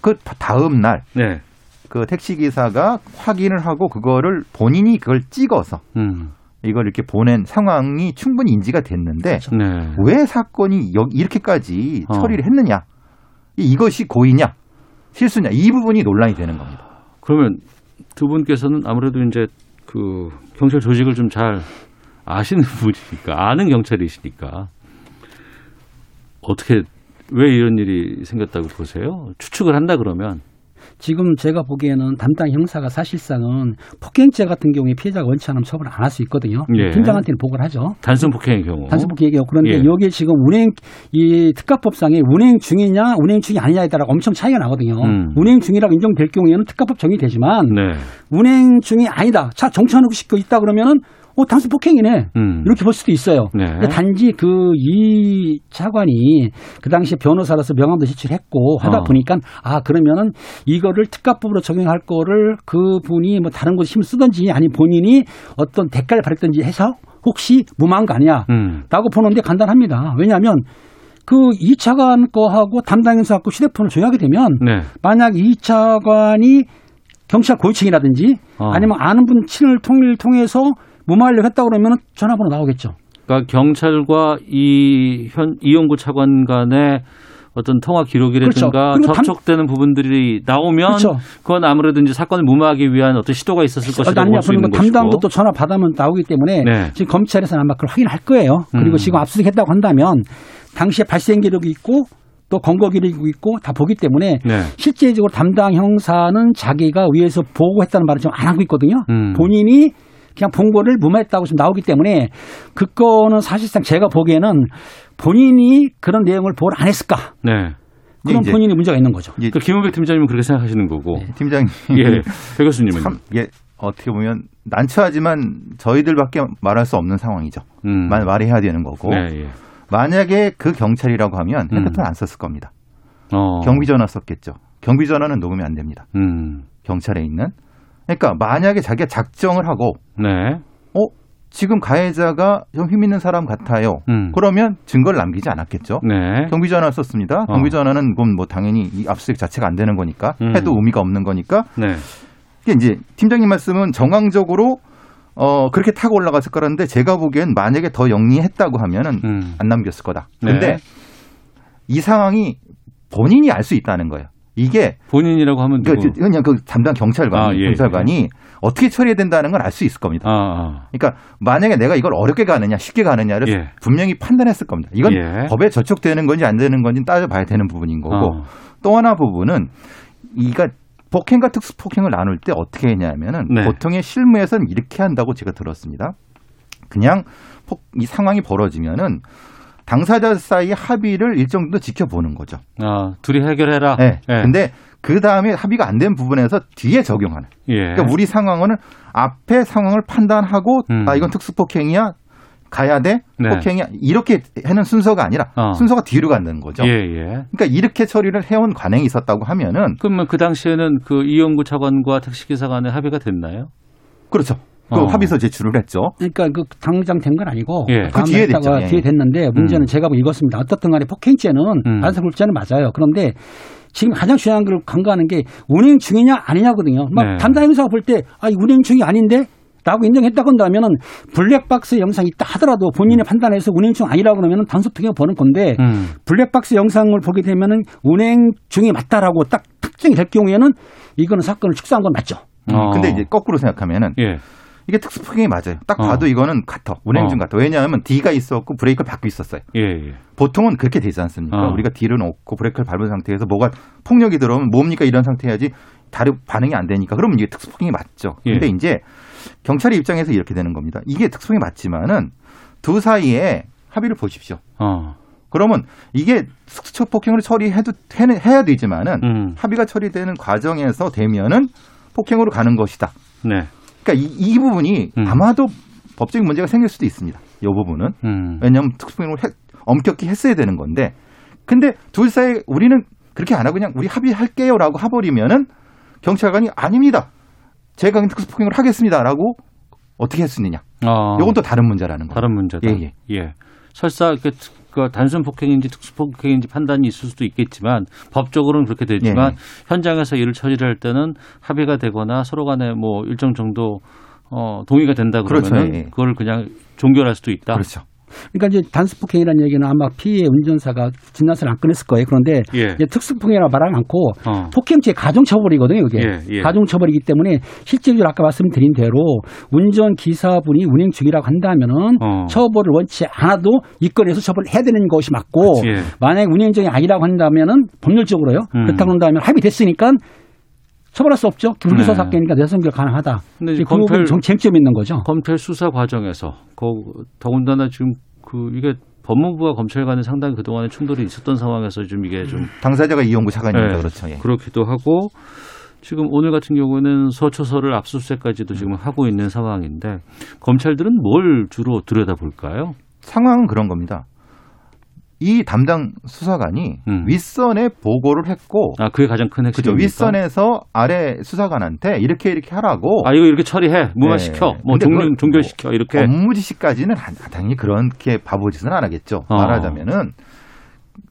Speaker 4: 그 다음 날
Speaker 1: 네.
Speaker 4: 그 택시 기사가 확인을 하고 그거를 본인이 그걸 찍어서
Speaker 1: 음.
Speaker 4: 이걸 이렇게 보낸 상황이 충분히 인지가 됐는데
Speaker 1: 네.
Speaker 4: 왜 사건이 여기 이렇게까지
Speaker 1: 어.
Speaker 4: 처리를 했느냐 이- 이것이 고의냐 실수냐 이 부분이 논란이 되는 겁니다.
Speaker 1: 그러면 두 분께서는 아무래도 이제 그 경찰 조직을 좀 잘 아시는 분이니까 아는 경찰이시니까 어떻게 왜 이런 일이 생겼다고 보세요? 추측을 한다 그러면
Speaker 5: 지금 제가 보기에는 담당 형사가 사실상은 폭행죄 같은 경우에 피해자가 원치 않으면 처벌을 안할 수 있거든요.
Speaker 1: 예.
Speaker 5: 팀장한테는 보고를 하죠.
Speaker 1: 단순 폭행의 경우.
Speaker 5: 단순 폭행 얘기하고 그런데
Speaker 1: 예.
Speaker 5: 여기에 지금 운행 이 특가법상에 운행 중이냐 운행 중이 아니냐에 따라 엄청 차이가 나거든요.
Speaker 1: 음.
Speaker 5: 운행 중이라고 인정될 경우에는 특가법 적용이 되지만
Speaker 1: 네.
Speaker 5: 운행 중이 아니다. 차 정차하고 싶고 있다 그러면은 어 단순 폭행이네.
Speaker 1: 음.
Speaker 5: 이렇게 볼 수도 있어요.
Speaker 1: 네.
Speaker 5: 근데 단지 그 이 차관이 그 당시에 변호사로서 명함도 제출했고 하다
Speaker 1: 어.
Speaker 5: 보니까 아 그러면은 이거를 특가법으로 적용할 거를 그 분이 뭐 다른 곳에 힘을 쓰든지 아니 본인이 어떤 대가를 받았든지 해서 혹시 무마한 거 아니야?
Speaker 1: 음.
Speaker 5: 라고 보는데 간단합니다. 왜냐하면 그이 차관 거하고 담당 형사 갖고 휴대폰을 조회하게 되면
Speaker 1: 네.
Speaker 5: 만약 이 차관이 경찰 고위층이라든지
Speaker 1: 어.
Speaker 5: 아니면 아는 분 친을 통일 통해서 무마하려고 했다 그러면 전화번호 나오겠죠.
Speaker 1: 그러니까 경찰과 이 현 이용구 차관 간의 어떤 통화 기록이라든가
Speaker 5: 그렇죠.
Speaker 1: 접촉되는 부분들이 나오면
Speaker 5: 그렇죠.
Speaker 1: 그건 아무래도 이제 사건을 무마하기 위한 어떤 시도가 있었을 것이라고
Speaker 5: 아니야,
Speaker 1: 볼수 있는 것이고.
Speaker 5: 담당도 또 전화 받으면 나오기 때문에
Speaker 1: 네.
Speaker 5: 지금 검찰에서는 아마 그걸 확인할 거예요. 그리고
Speaker 1: 음.
Speaker 5: 지금 압수수색했다고 한다면 당시에 발생 기록이 있고 또 검거 기록이 있고 다 보기 때문에
Speaker 1: 네.
Speaker 5: 실제적으로 담당 형사는 자기가 위에서 보고했다는 말을 지금 안 하고 있거든요.
Speaker 1: 음.
Speaker 5: 본인이 그냥 본 거를 무마했다고 지금 나오기 때문에 그거는 사실상 제가 보기에는 본인이 그런 내용을 보고를 안 했을까?
Speaker 1: 네.
Speaker 5: 그럼
Speaker 4: 이제-
Speaker 5: 본인이 문제가 있는 거죠.
Speaker 4: 이제
Speaker 1: 그 김은배 팀장님은 그렇게 생각하시는 거고.
Speaker 4: 팀장님
Speaker 1: 예. 배 교수님은.
Speaker 4: 참 이게 어떻게 보면 난처하지만 저희들밖에 말할 수 없는 상황이죠.
Speaker 1: 음.
Speaker 4: 말, 말해야 되는 거고
Speaker 1: 네, 예.
Speaker 4: 만약에 그 경찰이라고 하면
Speaker 1: 음.
Speaker 4: 핸드폰 안 썼을 겁니다.
Speaker 1: 어.
Speaker 4: 경비 전화 썼겠죠. 경비 전화는 녹음이 안 됩니다.
Speaker 1: 음.
Speaker 4: 경찰에 있는. 그러니까 만약에 자기가 작정을 하고
Speaker 1: 네.
Speaker 4: 어 지금 가해자가 좀 힘 있는 사람 같아요.
Speaker 1: 음.
Speaker 4: 그러면 증거를 남기지 않았겠죠.
Speaker 1: 네.
Speaker 4: 경비 전화 썼습니다.
Speaker 1: 어.
Speaker 4: 경비 전화는 그건 뭐 당연히 이 압수수색 자체가 안 되는 거니까
Speaker 1: 음.
Speaker 4: 해도 의미가 없는 거니까
Speaker 1: 네.
Speaker 4: 이게 이제 팀장님 말씀은 정황적으로 어 그렇게 타고 올라갔을 거라는데 제가 보기엔 만약에 더 영리했다고 하면은
Speaker 1: 음.
Speaker 4: 안 남겼을 거다.
Speaker 1: 네.
Speaker 4: 근데 이 상황이 본인이 알 수 있다는 거예요. 이게
Speaker 1: 본인이라고 하면
Speaker 4: 그? 그냥 그 담당 경찰관,
Speaker 1: 아, 예,
Speaker 4: 경찰관이 어떻게 처리해야 된다는 걸 알 수 있을 겁니다.
Speaker 1: 아, 아.
Speaker 4: 그러니까 만약에 내가 이걸 어렵게 가느냐 쉽게 가느냐를
Speaker 1: 예.
Speaker 4: 분명히 판단했을 겁니다. 이건
Speaker 1: 예.
Speaker 4: 법에 저촉되는 건지 안 되는 건지 따져봐야 되는 부분인 거고
Speaker 1: 어.
Speaker 4: 또 하나 부분은 이가 폭행과 특수폭행을 나눌 때 어떻게 했냐면은
Speaker 1: 네.
Speaker 4: 보통의 실무에서는 이렇게 한다고 제가 들었습니다. 그냥 폭, 이 상황이 벌어지면은 당사자 사이 합의를 일정 정도 지켜보는 거죠.
Speaker 1: 아, 둘이 해결해라.
Speaker 4: 네.
Speaker 1: 예.
Speaker 4: 근데 그 다음에 합의가 안 된 부분에서 뒤에 적용하는.
Speaker 1: 예.
Speaker 4: 그러니까 우리 상황은 앞에 상황을 판단하고
Speaker 1: 음.
Speaker 4: 아 이건 특수폭행이야 가야 돼
Speaker 1: 네.
Speaker 4: 폭행이 이렇게 하는 순서가 아니라
Speaker 1: 어.
Speaker 4: 순서가 뒤로 가는 거죠.
Speaker 1: 예, 예.
Speaker 4: 그러니까 이렇게 처리를 해온 관행이 있었다고 하면은
Speaker 1: 그러면 그 당시에는 그 이영구 차관과 택시기사 간에 합의가 됐나요?
Speaker 4: 그렇죠. 그
Speaker 1: 어.
Speaker 4: 합의서 제출을 했죠.
Speaker 5: 그러니까 그 당장 된 건 아니고
Speaker 1: 예.
Speaker 4: 그 뒤에
Speaker 5: 다음에 했다가
Speaker 4: 됐죠. 예.
Speaker 5: 뒤에 됐는데 문제는
Speaker 1: 음.
Speaker 5: 제가 보기 이것입니다. 어떻든 간에 폭행죄는
Speaker 1: 음.
Speaker 5: 반성불죄는 맞아요. 그런데 지금 가장 중요한 걸 간과하는 게 운행 중이냐 아니냐거든요. 막
Speaker 1: 네.
Speaker 5: 담당 형사가 볼 때 아, 이 운행 중이 아닌데 라고 인정했다고 한다면은 블랙박스 영상이 있다 하더라도 본인의 판단에서 운행 중 아니라고 그러면은 단속 특혜 버는 건데
Speaker 1: 음.
Speaker 5: 블랙박스 영상을 보게 되면은 운행 중이 맞다라고 딱 특정이 될 경우에는 이거는 사건을 축소한 건 맞죠.
Speaker 1: 어.
Speaker 4: 근데 이제 거꾸로 생각하면은
Speaker 1: 예.
Speaker 4: 이게 특수폭행이 맞아요. 딱
Speaker 1: 어.
Speaker 4: 봐도 이거는 같아. 운행 중
Speaker 1: 어.
Speaker 4: 같아. 왜냐하면 D가 있었고 브레이크를 밟고 있었어요.
Speaker 1: 예, 예.
Speaker 4: 보통은 그렇게 되지 않습니까?
Speaker 1: 어.
Speaker 4: 우리가 D를 놓고 브레이크를 밟은 상태에서 뭐가 폭력이 들어오면 뭡니까 이런 상태야지 다른 반응이 안 되니까 그러면 이게 특수폭행이 맞죠.
Speaker 1: 예.
Speaker 4: 근데 이제 경찰의 입장에서 이렇게 되는 겁니다. 이게 특수폭행이 맞지만은 두 사이에 합의를 보십시오.
Speaker 1: 어.
Speaker 4: 그러면 이게 특수적 폭행으로 처리해도 해야 되지만은
Speaker 1: 음.
Speaker 4: 합의가 처리되는 과정에서 되면은 폭행으로 가는 것이다.
Speaker 1: 네.
Speaker 4: 그러니까 이, 이 부분이
Speaker 1: 음.
Speaker 4: 아마도 법적인 문제가 생길 수도 있습니다. 이 부분은
Speaker 1: 음.
Speaker 4: 왜냐하면 특수폭행을 했- 엄격히 했어야 되는 건데 근데 둘 사이 우리는 그렇게 안 하고 그냥 우리 합의할게요라고 해버리면은 경찰관이 아닙니다. 제가 특수폭행을 하겠습니다라고 어떻게 했느냐.
Speaker 1: 어.
Speaker 4: 이건 또 다른 문제라는 거예요.
Speaker 1: 다른 문제다.
Speaker 4: 예,
Speaker 1: 예. 설사 그, 그 단순 폭행인지 특수 폭행인지 판단이 있을 수도 있겠지만 법적으로는 그렇게 되지만
Speaker 4: 예.
Speaker 1: 현장에서 일을 처리를 할 때는 합의가 되거나 서로 간에 뭐 일정 정도 어, 동의가 된다
Speaker 4: 그렇죠.
Speaker 1: 그러면
Speaker 4: 예.
Speaker 1: 은 그걸 그냥 종결할 수도 있다.
Speaker 4: 그렇죠.
Speaker 5: 그러니까 이제 단수폭행이라는 얘기는 아마 피해 운전사가 진단서를 안 꺼냈을 거예요. 그런데
Speaker 1: 예.
Speaker 5: 특수폭행이라고 말하지 않고
Speaker 1: 어.
Speaker 5: 폭행죄 가중처벌이거든요. 이게
Speaker 1: 예, 예.
Speaker 5: 가중처벌이기 때문에 실제로 아까 말씀드린 대로 운전 기사분이 운행 중이라고 한다면은
Speaker 1: 어.
Speaker 5: 처벌을 원치 않아도 이 건에서 처벌을 해야 되는 것이 맞고.
Speaker 1: 예.
Speaker 5: 만약 운행 중이 아니라고 한다면은 법률적으로요.
Speaker 1: 음.
Speaker 5: 그렇다고 한다면 합의됐으니까 처벌할 수 없죠. 불기소
Speaker 1: 네.
Speaker 5: 사건이니까 내성결 가능하다.
Speaker 1: 근데 이제
Speaker 5: 그
Speaker 1: 검찰-
Speaker 5: 좀 쟁점이 있는 거죠.
Speaker 1: 검찰 수사 과정에서 그 더군다나 지금 그 이게 법무부와 검찰 간에 상당히 그동안에 충돌이 있었던 상황에서 좀 이게 좀
Speaker 4: 당사자가 이용구 차관입니다.
Speaker 1: 예,
Speaker 4: 그렇죠. 예.
Speaker 1: 그렇기도 하고 지금 오늘 같은 경우는 서초서를 압수수색까지도 지금 하고 있는 상황인데 검찰들은 뭘 주로 들여다볼까요?
Speaker 4: 상황은 그런 겁니다. 이 담당 수사관이
Speaker 1: 음.
Speaker 4: 윗선에 보고를 했고
Speaker 1: 아 그게 가장 큰 핵심입니까?
Speaker 4: 윗선에서 아래 수사관한테 이렇게 이렇게 하라고
Speaker 1: 아 이거 이렇게 처리해 무마시켜
Speaker 4: 네.
Speaker 1: 뭐
Speaker 4: 그건
Speaker 1: 종결시켜 이렇게
Speaker 4: 업무 지시까지는 한- 당연히 그렇게 바보짓은 안 하겠죠.
Speaker 1: 어.
Speaker 4: 말하자면은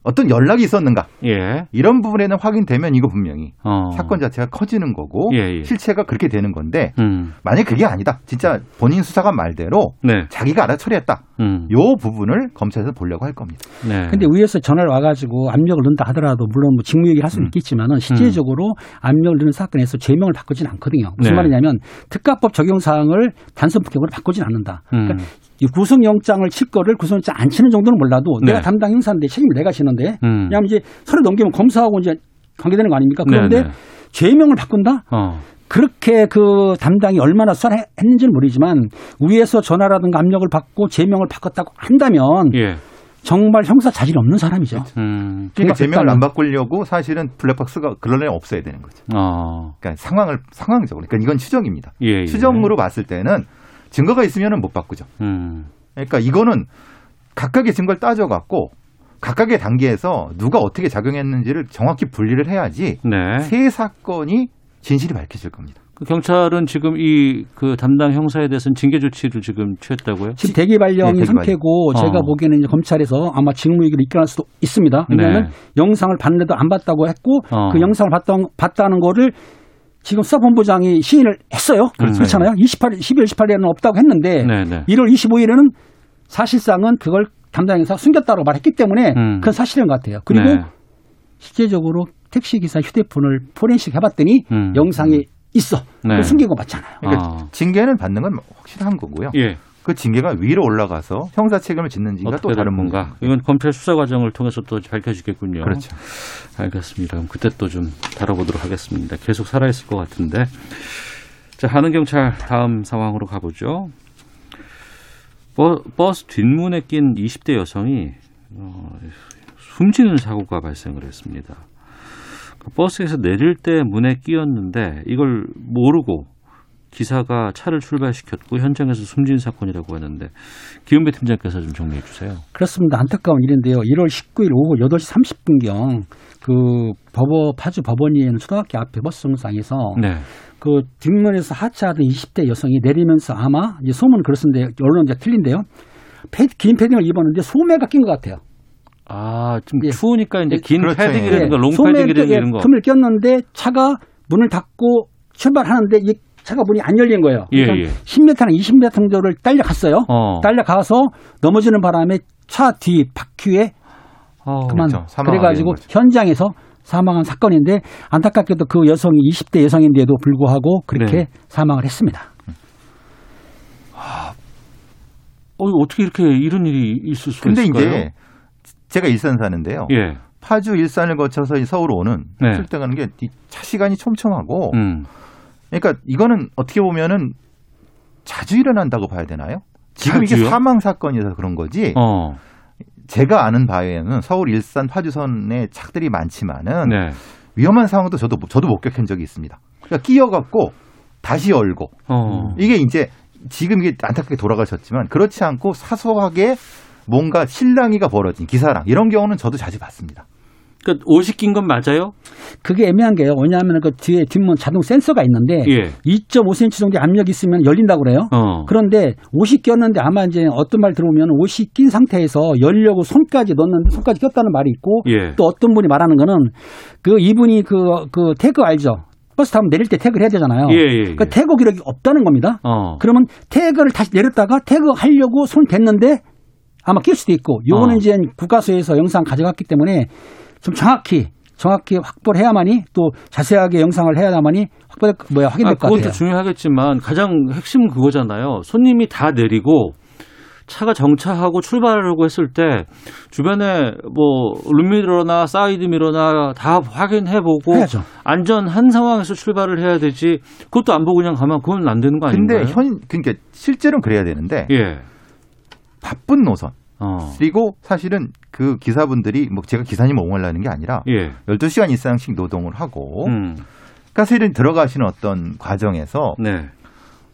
Speaker 4: 어떤 연락이 있었는가
Speaker 1: 예
Speaker 4: 이런 부분에는 확인되면 이거 분명히
Speaker 1: 어.
Speaker 4: 사건 자체가 커지는 거고
Speaker 1: 예, 예.
Speaker 4: 실체가 그렇게 되는 건데
Speaker 1: 음.
Speaker 4: 만약 그게 아니다 진짜 본인 수사관 말대로
Speaker 1: 네.
Speaker 4: 자기가 알아 처리했다
Speaker 1: 음.
Speaker 4: 요 부분을 검찰에서 보려고 할 겁니다.
Speaker 1: 네.
Speaker 5: 근데 위에서 전화를 와가지고 압력을 넣는다 하더라도 물론 뭐 직무얘기를 할 수는
Speaker 4: 음.
Speaker 5: 있겠지만은 실제적으로 압력을 넣는 사건에서 죄명을 바꾸진 않거든요. 무슨
Speaker 1: 네.
Speaker 5: 말이냐면 특가법 적용 사항을 단순 폭행으로 바꾸진 않는다.
Speaker 1: 음.
Speaker 5: 그러니까 이 구속영장을 칠 거를 구속영장 안 치는 정도는 몰라도
Speaker 1: 네.
Speaker 5: 내가 담당 형사인데 책임을 내가 지는데
Speaker 1: 음.
Speaker 5: 왜냐하면 이제 서류 넘기면 검사하고 이제 관계되는 거 아닙니까? 그런데
Speaker 1: 네, 네.
Speaker 5: 죄명을 바꾼다?
Speaker 1: 어.
Speaker 5: 그렇게 그 담당이 얼마나 수사했는지는 모르지만 위에서 전화라든가 압력을 받고 죄명을 바꿨다고 한다면
Speaker 1: 예.
Speaker 5: 정말 형사 자질 없는 사람이죠.
Speaker 1: 음.
Speaker 4: 그러니까 제명을
Speaker 5: 일단은-
Speaker 4: 안 바꾸려고 사실은 블랙박스가 그런 애 없어야 되는 거죠.
Speaker 1: 어.
Speaker 4: 그러니까 상황을 상황적으로 그러니까 이건 추정입니다.
Speaker 1: 예. 예.
Speaker 4: 추정으로 봤을 때는 증거가 있으면은 못 바꾸죠.
Speaker 1: 음.
Speaker 4: 그러니까 이거는 각각의 증거를 따져갖고 각각의 단계에서 누가 어떻게 작용했는지를 정확히 분리를 해야지
Speaker 1: 네.
Speaker 4: 세 사건이 진실이 밝혀질 겁니다.
Speaker 1: 그 경찰은 지금 이 그 담당 형사에 대해서는 징계 조치를 지금 취했다고요?
Speaker 5: 지금 대기
Speaker 4: 네, 대기
Speaker 5: 상태고
Speaker 1: 발령.
Speaker 5: 제가
Speaker 1: 어.
Speaker 5: 보기에는 이제 검찰에서 아마 직무유기를 입건할 수도 있습니다. 왜냐하면
Speaker 1: 네.
Speaker 5: 영상을 봤는데도 안 봤다고 했고
Speaker 1: 어.
Speaker 5: 그 영상을 봤다, 봤다는 거를 지금 수사본부장이 시인을 했어요.
Speaker 1: 그렇죠.
Speaker 5: 그렇잖아요. 28, 12월 18일에는 없다고 했는데
Speaker 1: 네, 네.
Speaker 5: 1월 25일에는 사실상은 그걸 담당 형사가 숨겼다고 말했기 때문에
Speaker 1: 음.
Speaker 5: 그건 사실인 것 같아요. 그리고
Speaker 1: 네.
Speaker 5: 실제적으로 택시기사 휴대폰을 포렌식 해봤더니
Speaker 1: 음.
Speaker 5: 영상이 있어.
Speaker 1: 네.
Speaker 5: 숨긴 거 맞잖아요.
Speaker 4: 그러니까
Speaker 1: 아.
Speaker 4: 징계는 받는 건 확실한 거고요.
Speaker 1: 예.
Speaker 4: 그 징계가 위로 올라가서 형사 책임을 짓는지가 또 다른.
Speaker 1: 건가? 이건 검찰 수사 과정을 통해서 또 밝혀지겠군요.
Speaker 4: 그렇죠.
Speaker 1: 알겠습니다. 그럼 그때 또 좀 다뤄보도록 하겠습니다. 계속 살아있을 것 같은데. 자, 하는 경찰 다음 상황으로 가보죠. 버, 버스 뒷문에 낀 20대 여성이 어, 숨지는 사고가 발생을 했습니다. 그 버스에서 내릴 때 문에 끼었는데 이걸 모르고 기사가 차를 출발시켰고 현장에서 숨진 사건이라고 하는데 기은배 팀장께서 좀 정리해 주세요.
Speaker 5: 그렇습니다. 안타까운 일인데요. 1월 19일 오후 8시 30분경 그 법원 파주 법원이 있는 초등학교 앞에 버스 정류장에서
Speaker 1: 네.
Speaker 5: 그 뒷문에서 하차하던 20대 여성이 내리면서 아마 이제 소문은 그렇습니다. 언론 이제 틀린데요. 패, 긴 패딩을 입었는데 소매가 낀 것 같아요.
Speaker 1: 아, 좀
Speaker 5: 예.
Speaker 1: 추우니까 이제 긴
Speaker 4: 그렇죠.
Speaker 1: 패딩이라든가
Speaker 5: 예,
Speaker 1: 롱
Speaker 5: 소매
Speaker 1: 패딩이라든가
Speaker 5: 예,
Speaker 1: 이런 거.
Speaker 5: 틈을 꼈는데 차가 문을 닫고 출발하는데 이 차가 문이 안 열린 거예요.
Speaker 1: 예,
Speaker 5: 그러니까
Speaker 1: 예.
Speaker 5: 10m나 20m 정도를 딸려갔어요.
Speaker 1: 어.
Speaker 5: 딸려가서 넘어지는 바람에 차 뒤 바퀴에
Speaker 1: 어,
Speaker 5: 그만
Speaker 4: 그렇죠.
Speaker 5: 그래가지고. 현장에서 사망한 사건인데 안타깝게도 그 여성이 20대 여성인데도 불구하고 그렇게
Speaker 1: 네.
Speaker 5: 사망을 했습니다.
Speaker 1: 어, 어떻게 이렇게 이런 일이 있을 수가
Speaker 4: 근데
Speaker 1: 있을까요?
Speaker 4: 이제 제가 일산 사는데요.
Speaker 1: 예.
Speaker 4: 파주 일산을 거쳐서 서울 오는
Speaker 1: 네.
Speaker 4: 출퇴가는 게 차 시간이 촘촘하고
Speaker 1: 음.
Speaker 4: 그러니까 이거는 어떻게 보면은 자주 일어난다고 봐야 되나요? 지금 이게
Speaker 1: 자주요?
Speaker 4: 사망 사건이라서 그런 거지.
Speaker 1: 어.
Speaker 4: 제가 아는 바에는 서울 일산 파주선에 차들이 많지만은
Speaker 1: 네.
Speaker 4: 위험한 상황도 저도 저도 목격한 적이 있습니다. 그러니까 끼어갖고 다시 열고
Speaker 1: 어.
Speaker 4: 이게 이제 지금 이게 안타깝게 돌아가셨지만 그렇지 않고 사소하게 뭔가 실랑이가 벌어진 기사랑 이런 경우는 저도 자주 봤습니다.
Speaker 1: 그러니까 옷이 낀 건 맞아요?
Speaker 5: 그게 애매한 게요. 왜냐하면 그 뒤에 뒷문 자동 센서가 있는데
Speaker 1: 예.
Speaker 5: 2.5cm 정도 압력이 있으면 열린다고 그래요.
Speaker 1: 어.
Speaker 5: 그런데 옷이 꼈는데 아마 이제 어떤 말 들어보면 옷이 낀 상태에서 열려고 손까지 넣었는데 손까지 꼈다는 말이 있고
Speaker 1: 예.
Speaker 5: 또 어떤 분이 말하는 거는 그 이분이 그, 그 태그 알죠? 버스 타면 내릴 때 태그를 해야 되잖아요.
Speaker 1: 예, 예, 예.
Speaker 5: 그 태그 기록이 없다는 겁니다.
Speaker 1: 어.
Speaker 5: 그러면 태그를 다시 내렸다가 태그 하려고 손 댔는데 아마 낄 수도 있고 요거는
Speaker 1: 어.
Speaker 5: 이제 국가수에서 영상 가져갔기 때문에 좀 정확히 정확히 확보를 해야만이 또 자세하게 영상을 해야만이 확보 뭐야 확인될
Speaker 1: 아,
Speaker 5: 것
Speaker 1: 그것도
Speaker 5: 같아요.
Speaker 1: 중요하겠지만 가장 핵심은 그거잖아요. 손님이 다 내리고 차가 정차하고 출발하려고 했을 때 주변에 뭐 룸미러나 사이드 미러나 다 확인해보고
Speaker 5: 해야죠.
Speaker 1: 안전한 상황에서 출발을 해야 되지 그것도 안 보고 그냥 가면 그건 안 되는 거 아닌가요?
Speaker 4: 근데 현 그러니까 실제로는 그래야 되는데
Speaker 1: 예.
Speaker 4: 바쁜 노선
Speaker 1: 어.
Speaker 4: 그리고 사실은 그 기사분들이 뭐 제가 기사님 옹호하려는 게 아니라
Speaker 1: 예.
Speaker 4: 12시간 이상씩 노동을 하고
Speaker 1: 음.
Speaker 4: 사실은 들어가시는 어떤 과정에서
Speaker 1: 네.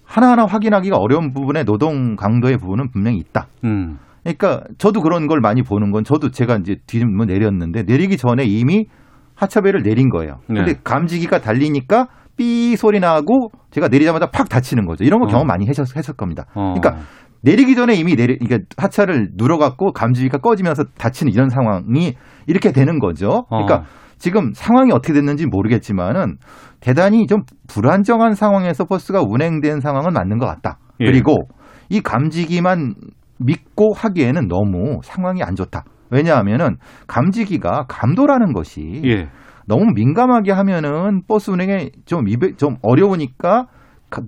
Speaker 4: 하나하나 확인하기가 어려운 부분에 노동 강도의 부분은 분명히 있다.
Speaker 1: 음.
Speaker 4: 그러니까 저도 그런 걸 많이 보는 건 저도 제가 이제 뒤집어 내렸는데 내리기 전에 이미 하차배를 내린 거예요. 근데
Speaker 1: 네.
Speaker 4: 감지기가 달리니까 삐 소리 나고 제가 내리자마자 팍 닫히는 거죠. 이런 거
Speaker 1: 어.
Speaker 4: 경험 많이 하셨, 했을 겁니다.
Speaker 1: 어.
Speaker 4: 그러니까 내리기 전에 이미 내리, 그러니까 하차를 눌러갖고 감지기가 꺼지면서 닫히는 이런 상황이 이렇게 되는 거죠. 그러니까
Speaker 1: 어.
Speaker 4: 지금 상황이 어떻게 됐는지 모르겠지만은 대단히 좀 불안정한 상황에서 버스가 운행된 상황은 맞는 것 같다.
Speaker 1: 예.
Speaker 4: 그리고 이 감지기만 믿고 하기에는 너무 상황이 안 좋다. 왜냐하면은 감지기가 감도라는 것이
Speaker 1: 예.
Speaker 4: 너무 민감하게 하면은 버스 운행에 좀, 이베, 좀 어려우니까 가-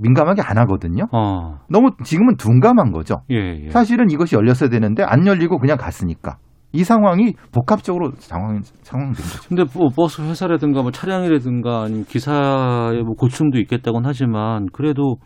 Speaker 4: 민감하게 안 하거든요.
Speaker 1: 어.
Speaker 4: 너무 지금은 둔감한 거죠.
Speaker 1: 예, 예.
Speaker 4: 사실은 이것이 열렸어야 되는데 안 열리고 그냥 갔으니까 이 상황이 복합적으로 상황 상황된 거죠.
Speaker 1: 근데 뭐 버스 회사라든가 뭐 차량이라든가 아니면 기사의 뭐 고충도 있겠다고는 하지만 그래도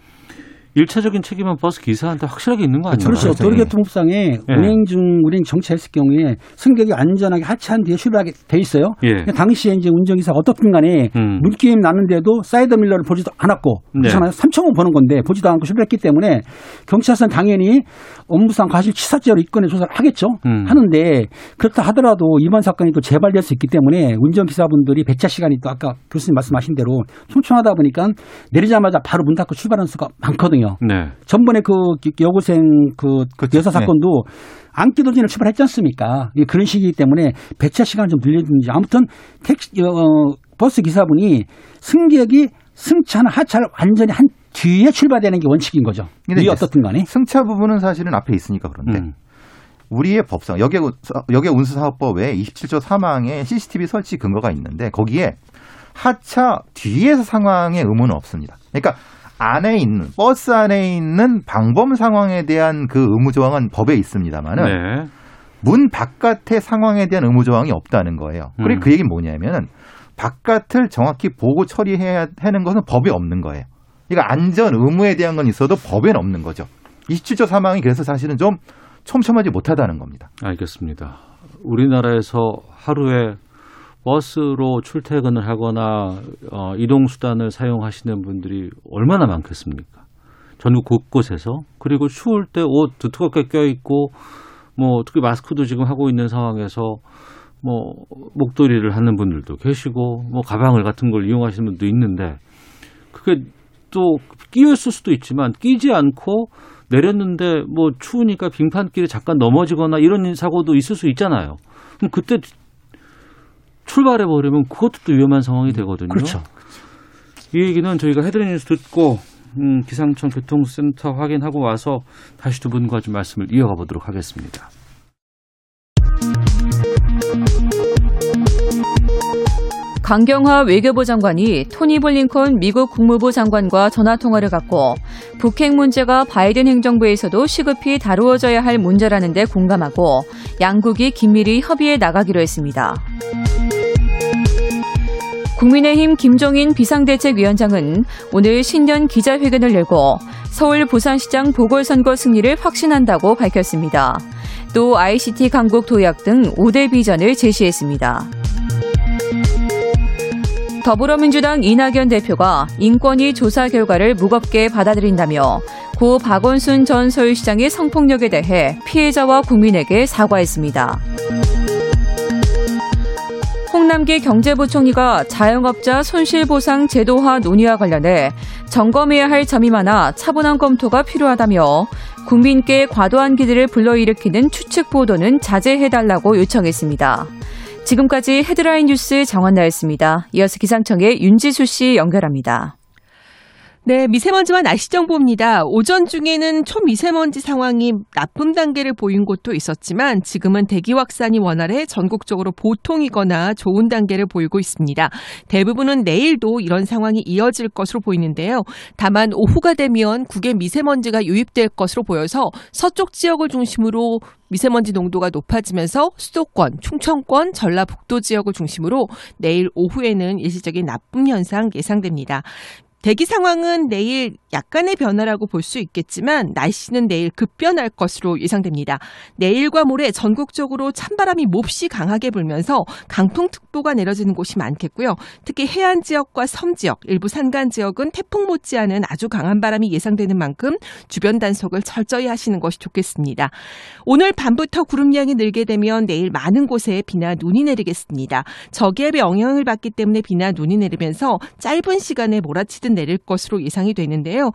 Speaker 1: 일차적인 책임은 버스 기사한테 확실하게 있는 거 아니에요?
Speaker 5: 그렇죠. 도로교통법상에
Speaker 1: 예.
Speaker 5: 운행 중 운행 정차했을 경우에 승객이 안전하게 하차한 뒤에 출발하게 돼 있어요.
Speaker 1: 예.
Speaker 5: 당시에 이제 운전기사가 어떻든 간에
Speaker 1: 음.
Speaker 5: 문 끼임 났는데도 사이드 미러를 보지도 않았고
Speaker 1: 네.
Speaker 5: 그렇잖아요. 3초면 보는 건데 보지도 않고 출발했기 때문에 경찰서는 당연히 업무상 과실치사죄로 입건해 조사를 하겠죠.
Speaker 1: 음.
Speaker 5: 하는데 그렇다 하더라도 이번 사건이 또 재발될 수 있기 때문에 운전기사분들이 배차 시간이 또 아까 교수님 말씀하신 대로 촘촘하다 보니까 내리자마자 바로 문 닫고 출발하는 수가 많거든요.
Speaker 1: 네.
Speaker 5: 전번에 그 여고생 그
Speaker 4: 그렇죠.
Speaker 5: 여사 사건도 안기도진을 출발했지 않습니까? 이 그런 시기이기 때문에 배차 시간을 좀 늘려주는지 아무튼 택시 어, 버스 기사분이 승객이 승차나 하차를 완전히 한 뒤에 출발되는 게 원칙인 거죠. 이 어떻든 간에
Speaker 4: 승차 부분은 사실은 앞에 있으니까 그런데
Speaker 1: 음.
Speaker 4: 우리의 법상 여객 여객 운수 사업법 에 27조 3항에 CCTV 설치 근거가 있는데 거기에 하차 뒤에서 상황의 의무는 없습니다. 그러니까 안에 있는 버스 안에 있는 방범 상황에 대한 그 의무 조항은 법에 있습니다만은
Speaker 1: 네.
Speaker 4: 문 바깥의 상황에 대한 의무 조항이 없다는 거예요. 그리고
Speaker 1: 음.
Speaker 4: 그 얘기는 뭐냐면은 바깥을 정확히 보고 처리해야 하는 것은 법에 없는 거예요. 그러니까 안전 의무에 대한 건 있어도 법에는 없는 거죠. 27조 3항이 그래서 사실은 좀 촘촘하지 못하다는 겁니다.
Speaker 1: 알겠습니다. 우리나라에서 하루에 버스로 출퇴근을 하거나 어, 이동 수단을 사용하시는 분들이 얼마나 많겠습니까? 전국 곳곳에서 그리고 추울 때 옷 두껍게 껴입고 뭐 특히 마스크도 지금 하고 있는 상황에서 뭐 목도리를 하는 분들도 계시고 뭐 가방을 같은 걸 이용하시는 분도 있는데 그게 또 끼었을 수도 있지만 끼지 않고 내렸는데 뭐 추우니까 빙판길에 잠깐 넘어지거나 이런 사고도 있을 수 있잖아요. 그럼 그때 출발해 버리면 그것도 또 위험한 상황이 되거든요.
Speaker 5: 그렇죠.
Speaker 1: 이 얘기는 저희가 헤드라인 뉴스 듣고 음, 기상청 교통센터 확인하고 와서 다시 두 분과 좀 말씀을 이어가 보도록 하겠습니다.
Speaker 6: 강경화 외교부 장관이 토니 블링컨 미국 국무부 장관과 전화 통화를 갖고 북핵 문제가 바이든 행정부에서도 시급히 다루어져야 할 문제라는 데 공감하고 양국이 긴밀히 협의해 나가기로 했습니다. 국민의힘 김종인 비상대책위원장은 오늘 신년 기자회견을 열고 서울 부산시장 보궐선거 승리를 확신한다고 밝혔습니다. 또 ICT 강국 도약 등 5대 비전을 제시했습니다. 더불어민주당 이낙연 대표가 인권위 조사 결과를 무겁게 받아들인다며 고 박원순 전 서울시장의 성폭력에 대해 피해자와 국민에게 사과했습니다. 홍남기 경제부총리가 자영업자 손실보상 제도화 논의와 관련해 점검해야 할 점이 많아 차분한 검토가 필요하다며 국민께 과도한 기대를 불러일으키는 추측 보도는 자제해달라고 요청했습니다. 지금까지 헤드라인 뉴스 정한나였습니다. 이어서 기상청의 윤지수 씨 연결합니다.
Speaker 7: 네, 미세먼지와 날씨 정보입니다. 오전 중에는 초미세먼지 상황이 나쁨 단계를 보인 곳도 있었지만 지금은 대기 확산이 원활해 전국적으로 보통이거나 좋은 단계를 보이고 있습니다. 대부분은 내일도 이런 상황이 이어질 것으로 보이는데요. 다만 오후가 되면 국외 미세먼지가 유입될 것으로 보여서 서쪽 지역을 중심으로 미세먼지 농도가 높아지면서 수도권, 충청권, 전라북도 지역을 중심으로 내일 오후에는 일시적인 나쁨 현상 예상됩니다. 대기 상황은 내일 약간의 변화라고 볼 수 있겠지만 날씨는 내일 급변할 것으로 예상됩니다. 내일과 모레 전국적으로 찬바람이 몹시 강하게 불면서 강풍특보가 내려지는 곳이 많겠고요. 특히 해안 지역과 섬 지역, 일부 산간 지역은 태풍 못지않은 아주 강한 바람이 예상되는 만큼 주변 단속을 철저히 하시는 것이 좋겠습니다. 오늘 밤부터 구름량이 늘게 되면 내일 많은 곳에 비나 눈이 내리겠습니다. 저기압의 영향을 받기 때문에 비나 눈이 내리면서 짧은 시간에 몰아치듯 내릴 것으로 예상이 되는데요.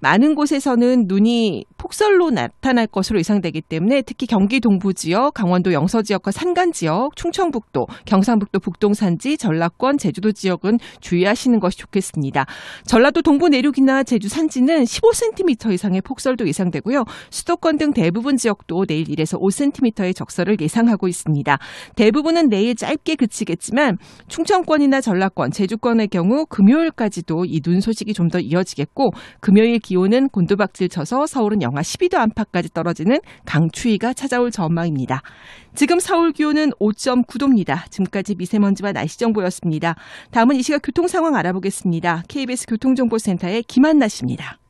Speaker 7: 많은 곳에서는 눈이 폭설로 나타날 것으로 예상되기 때문에 특히 경기 동부 지역, 강원도 영서 지역과 산간 지역, 충청북도, 경상북도 북동산지, 전라권, 제주도 지역은 주의하시는 것이 좋겠습니다. 전라도 동부 내륙이나 제주 산지는 15cm 이상의 폭설도 예상되고요. 수도권 등 대부분 지역도 내일 1에서 5cm의 적설을 예상하고 있습니다. 대부분은 내일 짧게 그치겠지만 충청권이나 전라권, 제주권의 경우 금요일까지도 이 눈 소식이 좀 더 이어지겠고 금요일 기온은 곤두박질 쳐서 서울은 영하 12도 안팎까지 떨어지는 강추위가 찾아올 전망입니다. 지금 서울 기온은 5.9도입니다. 지금까지 미세먼지와 날씨 정보였습니다. 다음은 이 시각 교통 상황 알아보겠습니다. KBS 교통정보센터의 김한나 씨입니다.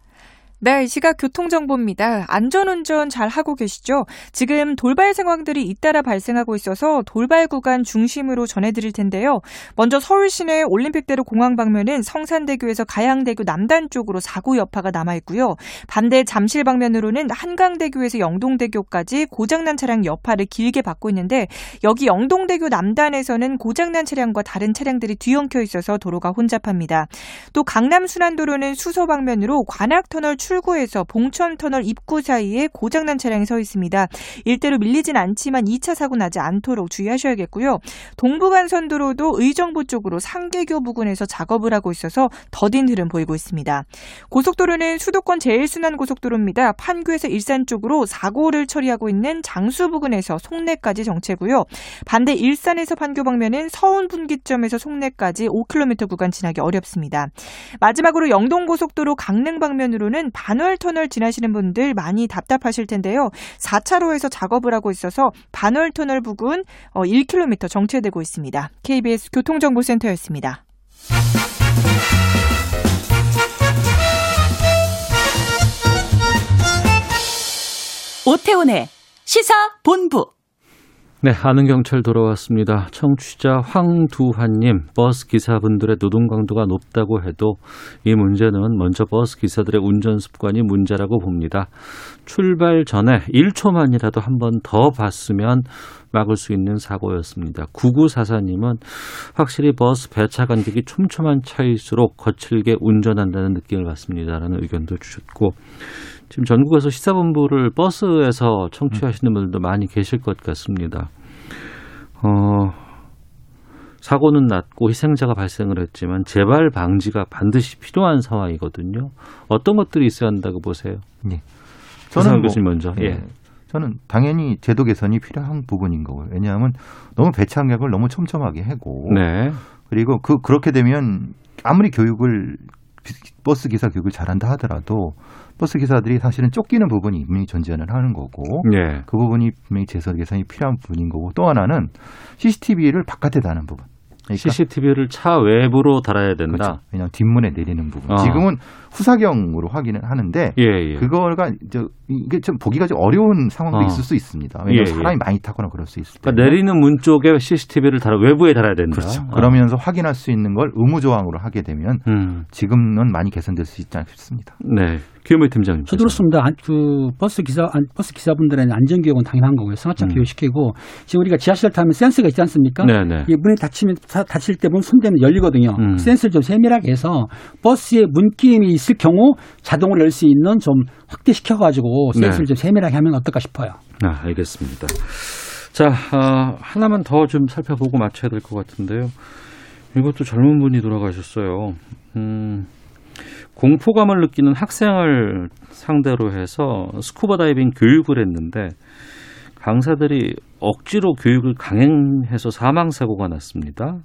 Speaker 8: 네, 이 시각 교통정보입니다. 안전운전 잘 하고 계시죠? 지금 돌발 상황들이 잇따라 발생하고 있어서 돌발 구간 중심으로 전해드릴 텐데요. 먼저 서울 시내 올림픽대로 공항 방면은 성산대교에서 가양대교 남단 쪽으로 사고 여파가 남아있고요. 반대 잠실 방면으로는 한강대교에서 영동대교까지 고장난 차량 여파를 길게 받고 있는데 여기 영동대교 남단에서는 고장난 차량과 다른 차량들이 뒤엉켜 있어서 도로가 혼잡합니다. 또 강남 순환도로는 수서 방면으로 관악터널 출 구에서 봉천터널 입구 사이에 고장난 차량이 서 있습니다. 일대로 밀리진 않지만 2차 사고 나지 않도록 주의하셔야겠고요. 동부간선도로도 의정부 쪽으로 상계교 부근에서 작업을 하고 있어서 더딘 흐름 보이고 있습니다. 고속도로는 수도권 제일 순환 고속도로입니다. 판교에서 일산 쪽으로 사고를 처리하고 있는 장수 부근에서 송내까지 정체고요. 반대 일산에서 판교 방면은 서운 분기점에서 송내까지 5km 구간 지나기 어렵습니다. 마지막으로 영동고속도로 강릉 방면으로는 반월 터널 지나시는 분들 많이 답답하실 텐데요. 4차로에서 작업을 하고 있어서 반월 터널 부근 1km 어, 정체되고 있습니다. KBS 교통정보센터였습니다.
Speaker 9: 오태훈의 시사 본부.
Speaker 1: 네, 아는 경찰 돌아왔습니다. 청취자 황두환님, 버스 기사분들의 노동 강도가 높다고 해도 이 문제는 먼저 버스 기사들의 운전 습관이 문제라고 봅니다. 출발 전에 1초만이라도 한 번 더 봤으면 막을 수 있는 사고였습니다. 9944님은 확실히 버스 배차 간격이 촘촘한 차일수록 거칠게 운전한다는 느낌을 받습니다라는 의견도 주셨고 지금 전국에서 시사본부를 버스에서 청취하시는 분들도 많이 계실 것 같습니다. 어, 사고는 났고 희생자가 발생을 했지만 재발 방지가 반드시 필요한 상황이거든요. 어떤 것들이 있어야 한다고 보세요?
Speaker 4: 네.
Speaker 1: 저는
Speaker 4: 뭐,
Speaker 1: 교수님 먼저.
Speaker 4: 예.
Speaker 1: 예.
Speaker 4: 저는 당연히 제도 개선이 필요한 부분인 거고요. 왜냐하면 너무 배차량을 너무 촘촘하게 하고
Speaker 1: 네.
Speaker 4: 그리고 그 그렇게 되면 아무리 교육을 버스 기사 교육을 잘한다 하더라도 버스 기사들이 사실은 쫓기는 부분이 분명히 존재는 하는 거고
Speaker 1: 예.
Speaker 4: 그 부분이 분명히 제선 개선이 필요한 부분인 거고 또 하나는 CCTV를 바깥에 다는 부분. 그러니까
Speaker 1: CCTV를 차 외부로 달아야 된다.
Speaker 4: 그렇죠. 왜냐하면 뒷문에 내리는 부분.
Speaker 1: 어.
Speaker 4: 지금은 후사경으로 확인을 하는데
Speaker 1: 예, 예.
Speaker 4: 그거가 이제 이게 좀 보기가 좀 어려운 상황도
Speaker 1: 어.
Speaker 4: 있을 수 있습니다. 왜냐하면
Speaker 1: 예, 예.
Speaker 4: 사람이 많이 타거나 그럴 수 있을 때.
Speaker 1: 그러니까 내리는 문 쪽에 CCTV를 달아 외부에 달아야 된다.
Speaker 4: 그렇죠.
Speaker 1: 어.
Speaker 4: 그러면서 확인할 수 있는 걸 의무 조항으로 하게 되면
Speaker 1: 음.
Speaker 4: 지금은 많이 개선될 수 있지 않을까 싶습니다.
Speaker 1: 네. 김우희 팀장님.
Speaker 5: 저도 그렇습니다. 안- 그 버스 기사 안- 버스 기사분들의 안전 교육은 당연한 거고요. 승하차
Speaker 1: 음.
Speaker 5: 교육시키고 지금 우리가 지하철 타면 센서가 있지 않습니까?
Speaker 1: 네네.
Speaker 5: 이 문이 닫히면 다- 닫힐 때문 손대면 열리거든요.
Speaker 1: 음.
Speaker 5: 센서를 좀 세밀하게 해서 버스에 문끼임이 있을 경우 자동으로 열 수 있는 좀 확대시켜 가지고 센서를
Speaker 1: 네.
Speaker 5: 좀 세밀하게 하면 어떨까 싶어요.
Speaker 1: 아, 알겠습니다. 자, 어, 하나만 더 좀 살펴보고 마쳐야 될 것 같은데요. 이것도 젊은 분이 돌아가셨어요. 음, 공포감을 느끼는 학생을 상대로 해서 스쿠버 다이빙 교육을 했는데 강사들이 억지로 교육을 강행해서 사망 사고가 났습니다.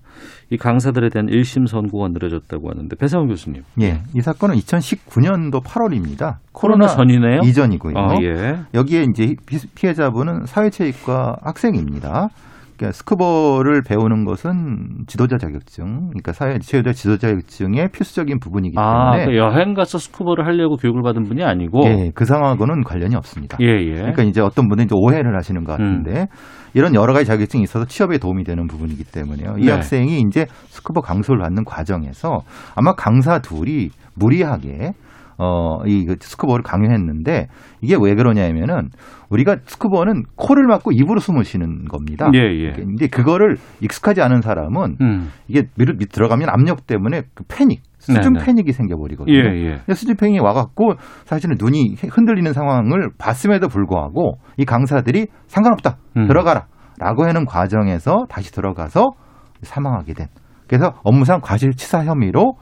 Speaker 1: 이 강사들에 대한 1심 선고가 내려졌다고 하는데 배상훈 교수님.
Speaker 4: 예, 이 사건은 2019년도 8월입니다.
Speaker 1: 코로나 전이네요?
Speaker 4: 이전이고요.
Speaker 1: 아, 예.
Speaker 4: 여기에 이제 피- 피해자분은 사회체육과 학생입니다. 그러니까 스쿠버를 배우는 것은 지도자 자격증, 그러니까 사회 체육자 지도자 자격증의 필수적인 부분이기
Speaker 1: 아,
Speaker 4: 때문에
Speaker 1: 그 여행 가서 스쿠버를 하려고 교육을 받은 분이 아니고
Speaker 4: 예, 그 상황하고는 관련이 없습니다.
Speaker 1: 예, 예.
Speaker 4: 그러니까 이제 어떤 분은 이제 오해를 하시는 것 같은데 이런 여러 가지 자격증이 있어서 취업에 도움이 되는 부분이기 때문에요. 이
Speaker 1: 네.
Speaker 4: 학생이 이제 스쿠버 강습을 받는 과정에서 아마 강사 둘이 무리하게 어, 이 스쿠버를 강요했는데 이게 왜 그러냐면은 우리가 스쿠버는 코를 막고 입으로 숨을 쉬는 겁니다.
Speaker 1: 예, 예.
Speaker 4: 근데 그거를 익숙하지 않은 사람은
Speaker 1: 음.
Speaker 4: 이게 밑 들어가면 압력 때문에 그 패닉, 수중
Speaker 1: 네, 네.
Speaker 4: 패닉이 생겨버리거든요.
Speaker 1: 예, 예.
Speaker 4: 수중 패닉이 와갖고 사실은 눈이 흔들리는 상황을 봤음에도 불구하고 이 강사들이 상관없다
Speaker 1: 음.
Speaker 4: 들어가라 라고 하는 과정에서 다시 들어가서 사망하게 된 그래서 업무상 과실치사 혐의로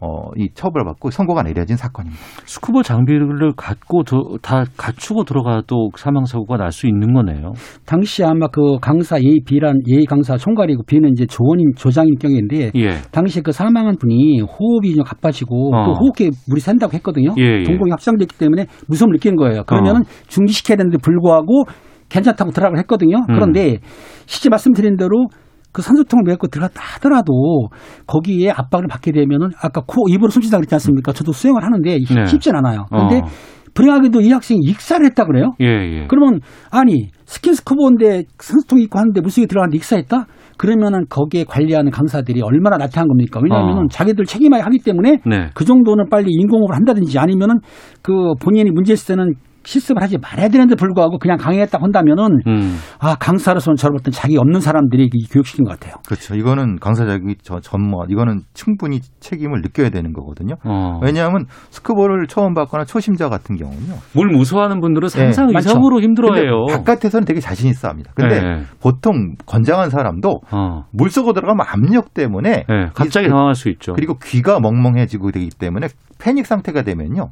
Speaker 4: 어, 이 처벌받고 선고가 내려진 사건입니다.
Speaker 1: 스쿠버 장비를 갖고 도- 다 갖추고 들어가도 사망 사고가 날 수 있는 거네요.
Speaker 5: 당시 아마 그 강사 A, B란 A 강사 총괄이고 B는 이제 조원인 조장인 경우인데
Speaker 1: 예.
Speaker 5: 당시 그 사망한 분이 호흡이 좀 가빠지고
Speaker 1: 어.
Speaker 5: 또 호흡기에 물이 샌다고 했거든요.
Speaker 1: 예, 예.
Speaker 5: 동공이 확장됐기 때문에 무서움을 느끼는 거예요. 그러면은 중지시켜야 되는데 불구하고 괜찮다고 들어가고 했거든요.
Speaker 1: 음.
Speaker 5: 그런데 실제 말씀드린 대로 그 산소통을 메고 들어갔다 하더라도 거기에 압박을 받게 되면은 아까 코 입으로 숨쉬다 그랬지 않습니까? 저도 수영을 하는데
Speaker 1: 네.
Speaker 5: 쉽진 않아요. 그런데
Speaker 1: 어.
Speaker 5: 불행하게도 이 학생이 익사를 했다 그래요.
Speaker 1: 예, 예.
Speaker 5: 그러면 아니 스킨스쿠버인데 산소통 입고 하는데 물속에 들어갔는데 익사했다? 그러면은 거기에 관리하는 강사들이 얼마나 나태한 겁니까? 왜냐하면은
Speaker 1: 어.
Speaker 5: 자기들 책임을 하기 때문에
Speaker 1: 네.
Speaker 5: 그 정도는 빨리 인공호흡을 한다든지 아니면은 그 본인이 문제 있을 때는 실습을 하지 말아야 되는데 불구하고 그냥 강행했다고 한다면은
Speaker 1: 음.
Speaker 5: 아 강사로서는 저런 어떤 자기 없는 사람들이 이 교육시킨 것 같아요.
Speaker 4: 그렇죠. 이거는 강사 자격이 저 전무 이거는 충분히 책임을 느껴야 되는 거거든요.
Speaker 1: 어.
Speaker 4: 왜냐하면 스쿠버를 처음 받거나 초심자 같은 경우는요.
Speaker 1: 물 무서워하는 분들은 상상
Speaker 4: 네.
Speaker 1: 이상으로 힘들어해요.
Speaker 4: 바깥에서는 되게 자신 있어 합니다. 근데
Speaker 1: 네.
Speaker 4: 보통 건장한 사람도
Speaker 1: 어.
Speaker 4: 물 속으로 들어가면 압력 때문에
Speaker 1: 네, 갑자기
Speaker 4: 이-
Speaker 1: 당황할 수 있죠.
Speaker 4: 그리고 귀가 멍멍해지고 되기 때문에 패닉 상태가 되면요.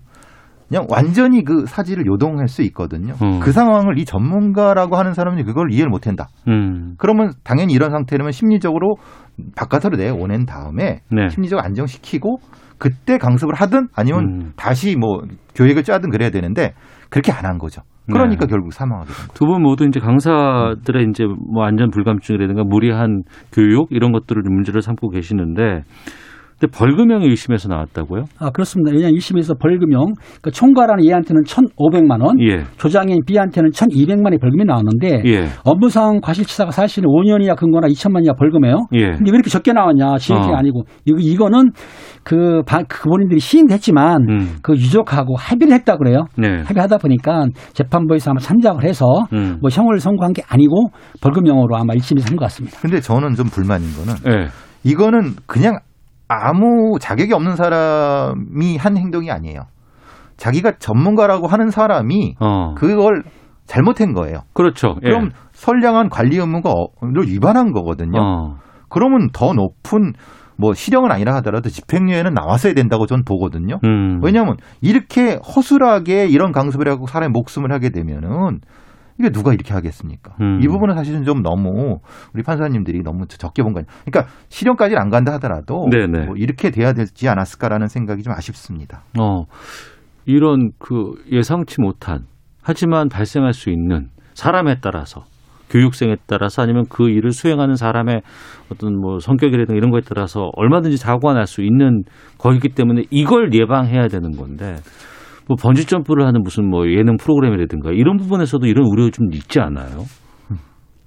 Speaker 4: 그냥 완전히 그 사지를 요동할 수 있거든요.
Speaker 1: 음.
Speaker 4: 그 상황을 이 전문가라고 하는 사람이 그걸 이해를 못 한다.
Speaker 1: 음.
Speaker 4: 그러면 당연히 이런 상태라면 심리적으로 바깥으로 내보낸 다음에
Speaker 1: 네.
Speaker 4: 심리적 안정시키고 그때 강습을 하든 아니면
Speaker 1: 음.
Speaker 4: 다시 뭐 교육을 짜든 그래야 되는데 그렇게 안 한 거죠. 그러니까
Speaker 1: 네.
Speaker 4: 결국 사망하게 된 거죠.
Speaker 1: 두분 모두 이제 강사들의 이제 뭐 안전 불감증이라든가 무리한 교육 이런 것들을 문제를 삼고 계시는데 근데 벌금형이 1심에서 나왔다고요?
Speaker 5: 아, 그렇습니다. 왜냐하면 1심에서 벌금형, 그 총괄하는 A한테는 1,500만 원,
Speaker 1: 예.
Speaker 5: 조장인 B한테는 1,200만 원의 벌금이 나왔는데
Speaker 1: 예.
Speaker 5: 업무상 과실치사가 사실은 5년 이하 근거나 2천만 이하 벌금이에요.
Speaker 1: 예.
Speaker 5: 근데 왜 이렇게 적게 나왔냐? 지역이
Speaker 1: 어.
Speaker 5: 아니고 이거 이거는 그 바- 그 본인들이 시인했지만
Speaker 1: 음.
Speaker 5: 그 유족하고 합의를 했다 그래요.
Speaker 1: 네.
Speaker 5: 합의하다 보니까 재판부에서 아마 참작을 해서
Speaker 1: 음.
Speaker 5: 뭐 형을 선고한 게 아니고 벌금형으로 아마 1심에서 한 것 같습니다.
Speaker 4: 근데 저는 좀 불만인 거는
Speaker 1: 예.
Speaker 4: 이거는 그냥 아무 자격이 없는 사람이 한 행동이 아니에요. 자기가 전문가라고 하는 사람이
Speaker 1: 어.
Speaker 4: 그걸 잘못한 거예요.
Speaker 1: 그렇죠. 예.
Speaker 4: 그럼 선량한 관리 의무를 위반한 거거든요.
Speaker 1: 어.
Speaker 4: 그러면 더 높은 뭐 실형은 아니라 하더라도 집행유예는 나왔어야 된다고 저는 보거든요.
Speaker 1: 음.
Speaker 4: 왜냐하면 이렇게 허술하게 이런 강습을 하고 사람의 목숨을 하게 되면은 이게 누가 이렇게 하겠습니까?
Speaker 1: 음.
Speaker 4: 이 부분은 사실은 좀 너무 우리 판사님들이 너무 적게 본 거 아니에요. 그러니까 실형까지는 안 간다 하더라도
Speaker 1: 네네.
Speaker 4: 뭐 이렇게 돼야 되지 않았을까라는 생각이 좀 아쉽습니다.
Speaker 1: 어, 이런 그 예상치 못한 하지만 발생할 수 있는 사람에 따라서 교육생에 따라서 아니면 그 일을 수행하는 사람의 어떤 뭐 성격이라든가 이런 거에 따라서 얼마든지 사고가 날 수 있는 거이기 때문에 이걸 예방해야 되는 건데 뭐 번지 점프를 하는 무슨 뭐 예능 프로그램이라든가 이런 부분에서도 이런 우려 좀 있지 않아요?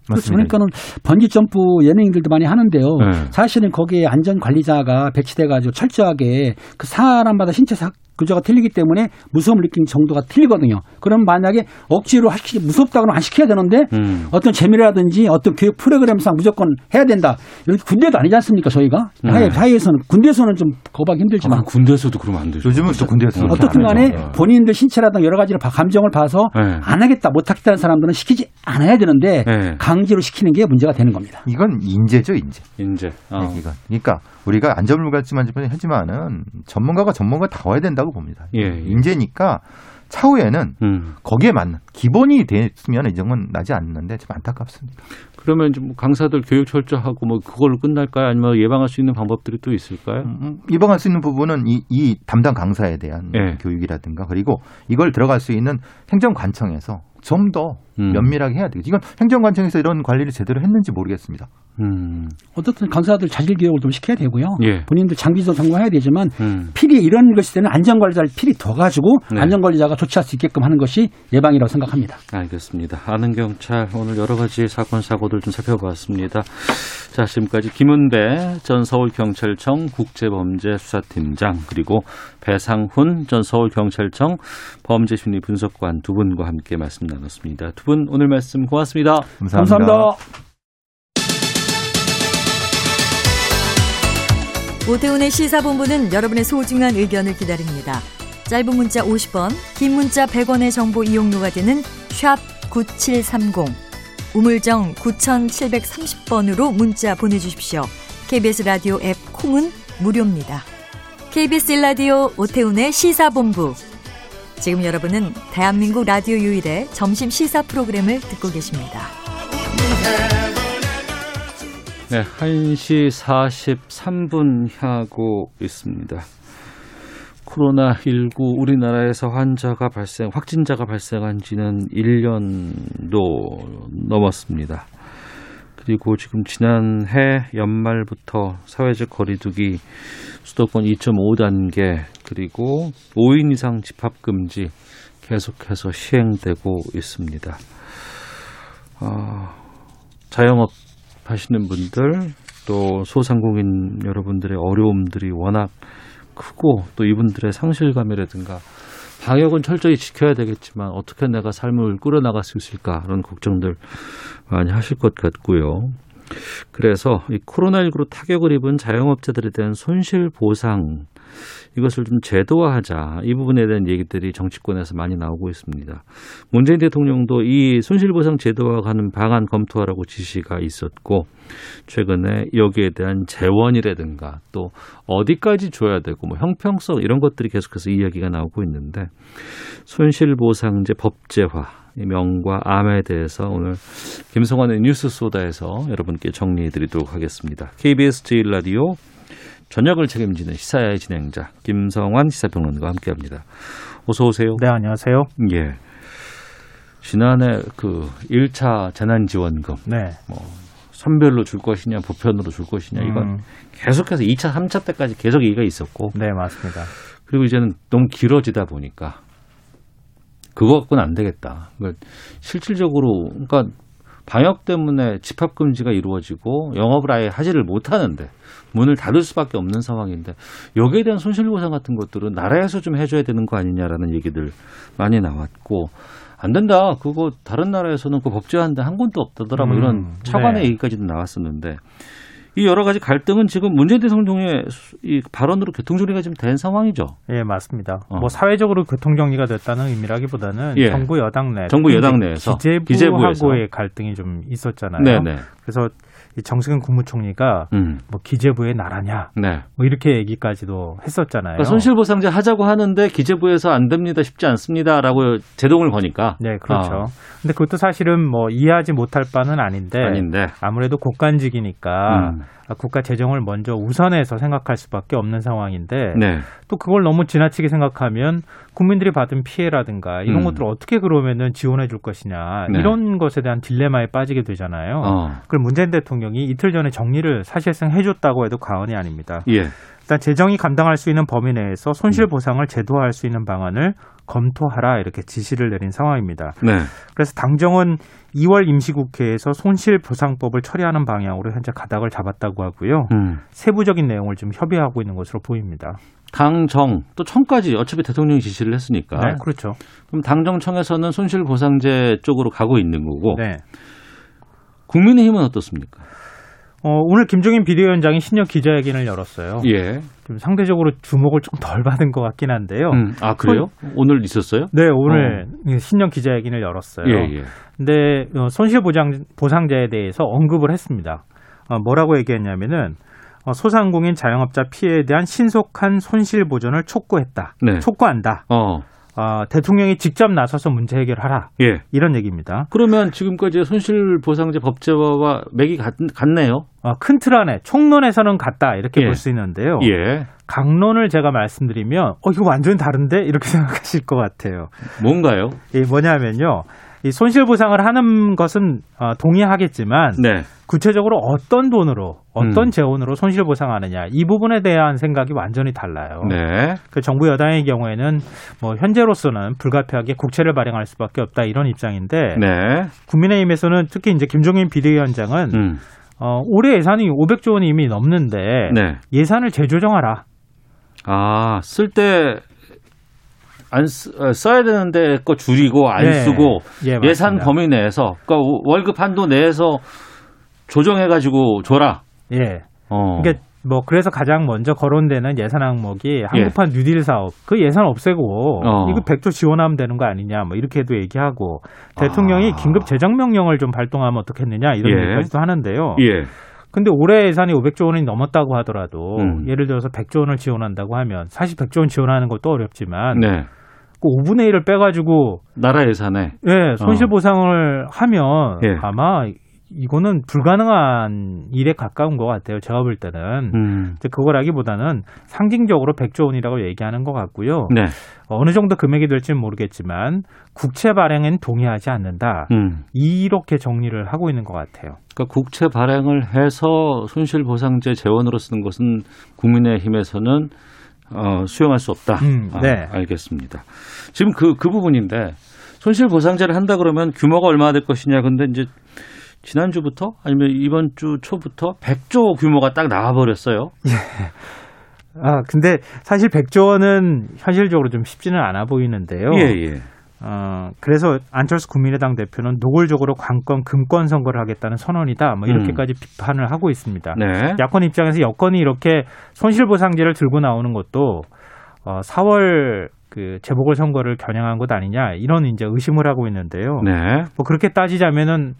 Speaker 5: 그렇죠. 그러니까는 번지 점프 예능인들도 많이 하는데요.
Speaker 1: 네.
Speaker 5: 사실은 거기에 안전 관리자가 배치돼 가지고 철저하게 그 사람마다 신체 사- 구조가 틀리기 때문에 무서움을 느끼는 정도가 틀리거든요. 그럼 만약에 억지로 하시 무섭다고는 안 시켜야 되는데
Speaker 1: 음.
Speaker 5: 어떤 재미라든지 어떤 교육 프로그램상 무조건 해야 된다. 여기 군대도 아니지 않습니까, 저희가?
Speaker 1: 네.
Speaker 5: 사회, 사회에서는 군대에서는 좀 거부하기 힘들지만
Speaker 1: 아, 군대에서도 그러면 안 되죠.
Speaker 4: 요즘은 또 군대에서
Speaker 5: 어떻든 간에
Speaker 1: 안 하죠.
Speaker 5: 본인들 신체라든가 여러 가지를 봐- 감정을 봐서
Speaker 1: 네.
Speaker 5: 안 하겠다, 못 하겠다는 사람들은 시키지 않아야 되는데
Speaker 1: 네.
Speaker 5: 강제로 시키는 게 문제가 되는 겁니다.
Speaker 4: 이건 인재죠, 인재.
Speaker 1: 이제 어.
Speaker 4: 이건. 그러니까 우리가 안전물가지만 하지만은 전문가가 전문가 다 와야 된다고 봅니다.
Speaker 1: 예, 예.
Speaker 4: 인재니까 차후에는
Speaker 1: 음.
Speaker 4: 거기에 맞는 기본이 됐으면 이 정도는 나지 않는데 좀 안타깝습니다.
Speaker 1: 그러면 이제 뭐 강사들 교육 철저하고 뭐 그걸로 끝날까요? 아니면 예방할 수 있는 방법들이 또 있을까요?
Speaker 4: 음, 예방할 수 있는 부분은 이, 이 담당 강사에 대한
Speaker 1: 예.
Speaker 4: 교육이라든가 그리고 이걸 들어갈 수 있는 행정관청에서 좀더
Speaker 1: 음.
Speaker 4: 면밀하게 해야 돼요. 이건 행정관청에서 이런 관리를 제대로 했는지 모르겠습니다.
Speaker 1: 음.
Speaker 5: 어떻든 강사들 자질 교육을 좀 시켜야 되고요.
Speaker 1: 예.
Speaker 5: 본인들 장비도 성공해야 되지만
Speaker 1: 음.
Speaker 5: 필히 이런 것이 되는 안전관리자를 필히 더 가지고
Speaker 1: 네.
Speaker 5: 안전관리자가 조치할 수 있게끔 하는 것이 예방이라고 생각합니다.
Speaker 1: 알겠습니다. 아는 경찰 오늘 여러 가지 사건 사고들 좀 살펴봤습니다. 자 지금까지 김은배 전 서울경찰청 국제범죄수사팀장 그리고 배상훈 전 서울경찰청 범죄심리분석관 두 분과 함께 말씀 나눴습니다. 두 분 오늘 말씀 고맙습니다.
Speaker 4: 감사합니다.
Speaker 5: 감사합니다.
Speaker 9: 오태훈의 시사본부는 여러분의 소중한 의견을 기다립니다. 짧은 문자 50원, 긴 문자 100원의 정보 이용료가 되는 샵 9730, 우물정 9730번으로 문자 보내주십시오. KBS 라디오 앱 콩은 무료입니다. KBS 라디오 오태훈의 시사본부. 지금 여러분은 대한민국 라디오 유일의 점심 시사 프로그램을 듣고 계십니다.
Speaker 1: 네, 1시 43분 향하고 있습니다. 코로나19 우리나라에서 환자가 발생, 확진자가 발생한 지는 1년도 넘었습니다. 그리고 지금 지난해 연말부터 사회적 거리두기 수도권 2.5단계 그리고 5인 이상 집합 금지 계속해서 시행되고 있습니다. 아, 자영업 하시는 분들 또 소상공인 여러분들의 어려움들이 워낙 크고 또 이분들의 상실감이라든가 방역은 철저히 지켜야 되겠지만 어떻게 내가 삶을 꾸려나갈 수 있을까 그런 걱정들 많이 하실 것 같고요. 그래서 이 코로나19로 타격을 입은 자영업자들에 대한 손실 보상 이것을 좀 제도화하자 이 부분에 대한 얘기들이 정치권에서 많이 나오고 있습니다. 문재인 대통령도 이 손실보상 제도화 가는 방안 검토하라고 지시가 있었고 최근에 여기에 대한 재원이라든가 또 어디까지 줘야 되고 뭐 형평성 이런 것들이 계속해서 이야기가 나오고 있는데 손실보상제 법제화 이 명과 암에 대해서 오늘 김성환의 뉴스 소다에서 여러분께 정리해 드리도록 하겠습니다. KBS 제1라디오 저녁을 책임지는 시사의 진행자 김성환 시사평론가와 함께합니다. 어서 오세요.
Speaker 10: 네, 안녕하세요.
Speaker 1: 예. 지난해 그 1차 재난지원금
Speaker 10: 네.
Speaker 1: 뭐 선별로 줄 것이냐, 보편으로 줄 것이냐, 이건
Speaker 10: 음.
Speaker 1: 계속해서 2차, 3차 때까지 계속 얘기가 있었고.
Speaker 10: 네, 맞습니다.
Speaker 1: 그리고 이제는 너무 길어지다 보니까 그거 갖고는 안 되겠다. 그러니까 실질적으로 그러니까 방역 때문에 집합 금지가 이루어지고 영업을 아예 하지를 못하는데 문을 닫을 수밖에 없는 상황인데 여기에 대한 손실보상 같은 것들은 나라에서 좀 해줘야 되는 거 아니냐라는 얘기들 많이 나왔고 안 된다. 그거 다른 나라에서는 그 법제화한데 한 건도 없다더라. 뭐 이런
Speaker 10: 음,
Speaker 1: 차관의
Speaker 10: 네.
Speaker 1: 얘기까지도 나왔었는데 이 여러 가지 갈등은 지금 문재인 대통령의 수- 이 발언으로 교통정리가 좀된 상황이죠.
Speaker 10: 예, 맞습니다.
Speaker 1: 어.
Speaker 10: 뭐 사회적으로 교통 정리가 됐다는 의미라기보다는
Speaker 1: 예.
Speaker 10: 정부 여당 내
Speaker 1: 정부 여당 내에서,
Speaker 10: 기재부하고의
Speaker 1: 기재부에서.
Speaker 10: 갈등이 좀 있었잖아요.
Speaker 1: 네네.
Speaker 10: 그래서 이 정세균 국무총리가
Speaker 1: 음.
Speaker 10: 뭐 기재부의 나라냐
Speaker 1: 네.
Speaker 10: 뭐 이렇게 얘기까지도 했었잖아요.
Speaker 1: 그러니까 손실보상제 하자고 하는데 기재부에서 안 됩니다, 쉽지 않습니다라고 제동을 거니까.
Speaker 10: 네, 그렇죠.
Speaker 1: 아,
Speaker 10: 근데 그것도 사실은 뭐 이해하지 못할 바는 아닌데,
Speaker 1: 아닌데.
Speaker 10: 아무래도 국간직이니까
Speaker 1: 음.
Speaker 10: 아, 국가 재정을 먼저 우선해서 생각할 수밖에 없는 상황인데
Speaker 1: 네.
Speaker 10: 또 그걸 너무 지나치게 생각하면 국민들이 받은 피해라든가 이런
Speaker 1: 음.
Speaker 10: 것들을 어떻게 그러면은 지원해 줄 것이냐
Speaker 1: 네.
Speaker 10: 이런 것에 대한 딜레마에 빠지게 되잖아요.
Speaker 1: 어.
Speaker 10: 그걸 문재인 대통령이 이틀 전에 정리를 사실상 해줬다고 해도 과언이 아닙니다.
Speaker 1: 예.
Speaker 10: 일단 재정이 감당할 수 있는 범위 내에서 손실 보상을 제도화할 수 있는 방안을 검토하라 이렇게 지시를 내린 상황입니다.
Speaker 1: 네.
Speaker 10: 그래서 당정은 2월 임시국회에서 손실보상법을 처리하는 방향으로 현재 가닥을 잡았다고 하고요.
Speaker 1: 음.
Speaker 10: 세부적인 내용을 좀 협의하고 있는 것으로 보입니다.
Speaker 1: 당정 또 청까지 어차피 대통령이 지시를 했으니까.
Speaker 10: 네, 그렇죠.
Speaker 1: 그럼 당정청에서는 손실보상제 쪽으로 가고 있는 거고.
Speaker 10: 네.
Speaker 1: 국민의힘은 어떻습니까?
Speaker 10: 어, 오늘 김종인 비대위원장이 신년 기자회견을 열었어요.
Speaker 1: 예.
Speaker 10: 좀 상대적으로 주목을 좀 덜 받은 것 같긴 한데요.
Speaker 1: 음, 아 그래요? 오늘 있었어요?
Speaker 10: 네, 오늘 신년 기자회견을 열었어요.
Speaker 1: 예, 예.
Speaker 10: 근데 어, 손실 보장 보상자에 대해서 언급을 했습니다. 어, 뭐라고 얘기했냐면은 어, 소상공인 자영업자 피해에 대한 신속한 손실 보전을 촉구했다.
Speaker 1: 네.
Speaker 10: 촉구한다.
Speaker 1: 어.
Speaker 10: 어, 대통령이 직접 나서서 문제 해결하라.
Speaker 1: 예.
Speaker 10: 이런 얘기입니다.
Speaker 1: 그러면 지금까지 손실보상제 법제화와 맥이 같, 같네요.
Speaker 10: 어, 큰틀 안에 총론에서는 같다 이렇게
Speaker 1: 예.
Speaker 10: 볼수 있는데요.
Speaker 1: 예.
Speaker 10: 강론을 제가 말씀드리면 어 이거 완전히 다른데 이렇게 생각하실 것 같아요.
Speaker 1: 뭔가요?
Speaker 10: 이 뭐냐면요. 이 손실 보상을 하는 것은 어, 동의하겠지만
Speaker 1: 네.
Speaker 10: 구체적으로 어떤 돈으로 어떤
Speaker 1: 음.
Speaker 10: 재원으로 손실 보상하느냐 이 부분에 대한 생각이 완전히 달라요.
Speaker 1: 네.
Speaker 10: 그 정부 여당의 경우에는 뭐 현재로서는 불가피하게 국채를 발행할 수밖에 없다 이런 입장인데
Speaker 1: 네.
Speaker 10: 국민의힘에서는 특히 이제 김종인 비대위원장은
Speaker 1: 음.
Speaker 10: 어, 올해 예산이 500조 원이 이미 넘는데
Speaker 1: 네.
Speaker 10: 예산을 재조정하라.
Speaker 1: 아, 쓸 때, 안 쓰, 어, 써야 되는데 거 줄이고 안
Speaker 10: 네.
Speaker 1: 쓰고
Speaker 10: 예,
Speaker 1: 예산. 범위 내에서 그러니까 오- 월급 한도 내에서 조정해 가지고 줘라.
Speaker 10: 예.
Speaker 1: 어.
Speaker 10: 그러니까 뭐 그래서 가장 먼저 거론되는 예산 항목이 한국판 뉴딜 사업 그 예산 없애고
Speaker 1: 예. 어.
Speaker 10: 이거 100조 지원하면 되는 거 아니냐 뭐 이렇게도 얘기하고 대통령이
Speaker 1: 아.
Speaker 10: 긴급 재정 명령을 좀 발동하면 어떻겠느냐 이런
Speaker 1: 예.
Speaker 10: 얘기까지도 하는데요.
Speaker 1: 예.
Speaker 10: 근데 올해 예산이 500조 원이 넘었다고 하더라도
Speaker 1: 음.
Speaker 10: 예를 들어서 100조 원을 지원한다고 하면 사실 100조 원 지원하는 것도 어렵지만
Speaker 1: 네.
Speaker 10: 그 5분의 1을 빼가지고
Speaker 1: 나라 예산에.
Speaker 10: 예, 손실 보상을 하면
Speaker 1: 예.
Speaker 10: 아마 이거는 불가능한 일에 가까운 것 같아요. 제가 볼 때는.
Speaker 1: 음.
Speaker 10: 그거라기보다는 상징적으로 100조 원이라고 얘기하는 것 같고요.
Speaker 1: 네.
Speaker 10: 어느 정도 금액이 될지는 모르겠지만 국채 발행엔 동의하지 않는다.
Speaker 1: 음.
Speaker 10: 이렇게 정리를 하고 있는 것 같아요.
Speaker 1: 그러니까 국채 발행을 해서 손실 보상제 재원으로 쓰는 것은 국민의힘에서는 어, 수용할 수 없다.
Speaker 10: 음,
Speaker 1: 아,
Speaker 10: 네.
Speaker 1: 알겠습니다. 지금 그, 그 부분인데 손실 보상제를 한다 그러면 규모가 얼마나 될 것이냐. 근데 이제 지난주부터 아니면 이번 주 초부터 100조 규모가 딱 나와버렸어요.
Speaker 10: 아, 근데 사실 100조 원은 현실적으로 좀 쉽지는 않아 보이는데요.
Speaker 1: 예, 예.
Speaker 10: 어, 그래서 안철수 국민의당 대표는 노골적으로 관건 금권 선거를 하겠다는 선언이다. 뭐 이렇게까지 비판을 하고 있습니다.
Speaker 1: 음. 네.
Speaker 10: 야권 입장에서 여권이 이렇게 손실보상제를 들고 나오는 것도 어, 4월 그 재보궐 선거를 겨냥한 것 아니냐 이런 이제 의심을 하고 있는데요.
Speaker 1: 네.
Speaker 10: 뭐 그렇게 따지자면은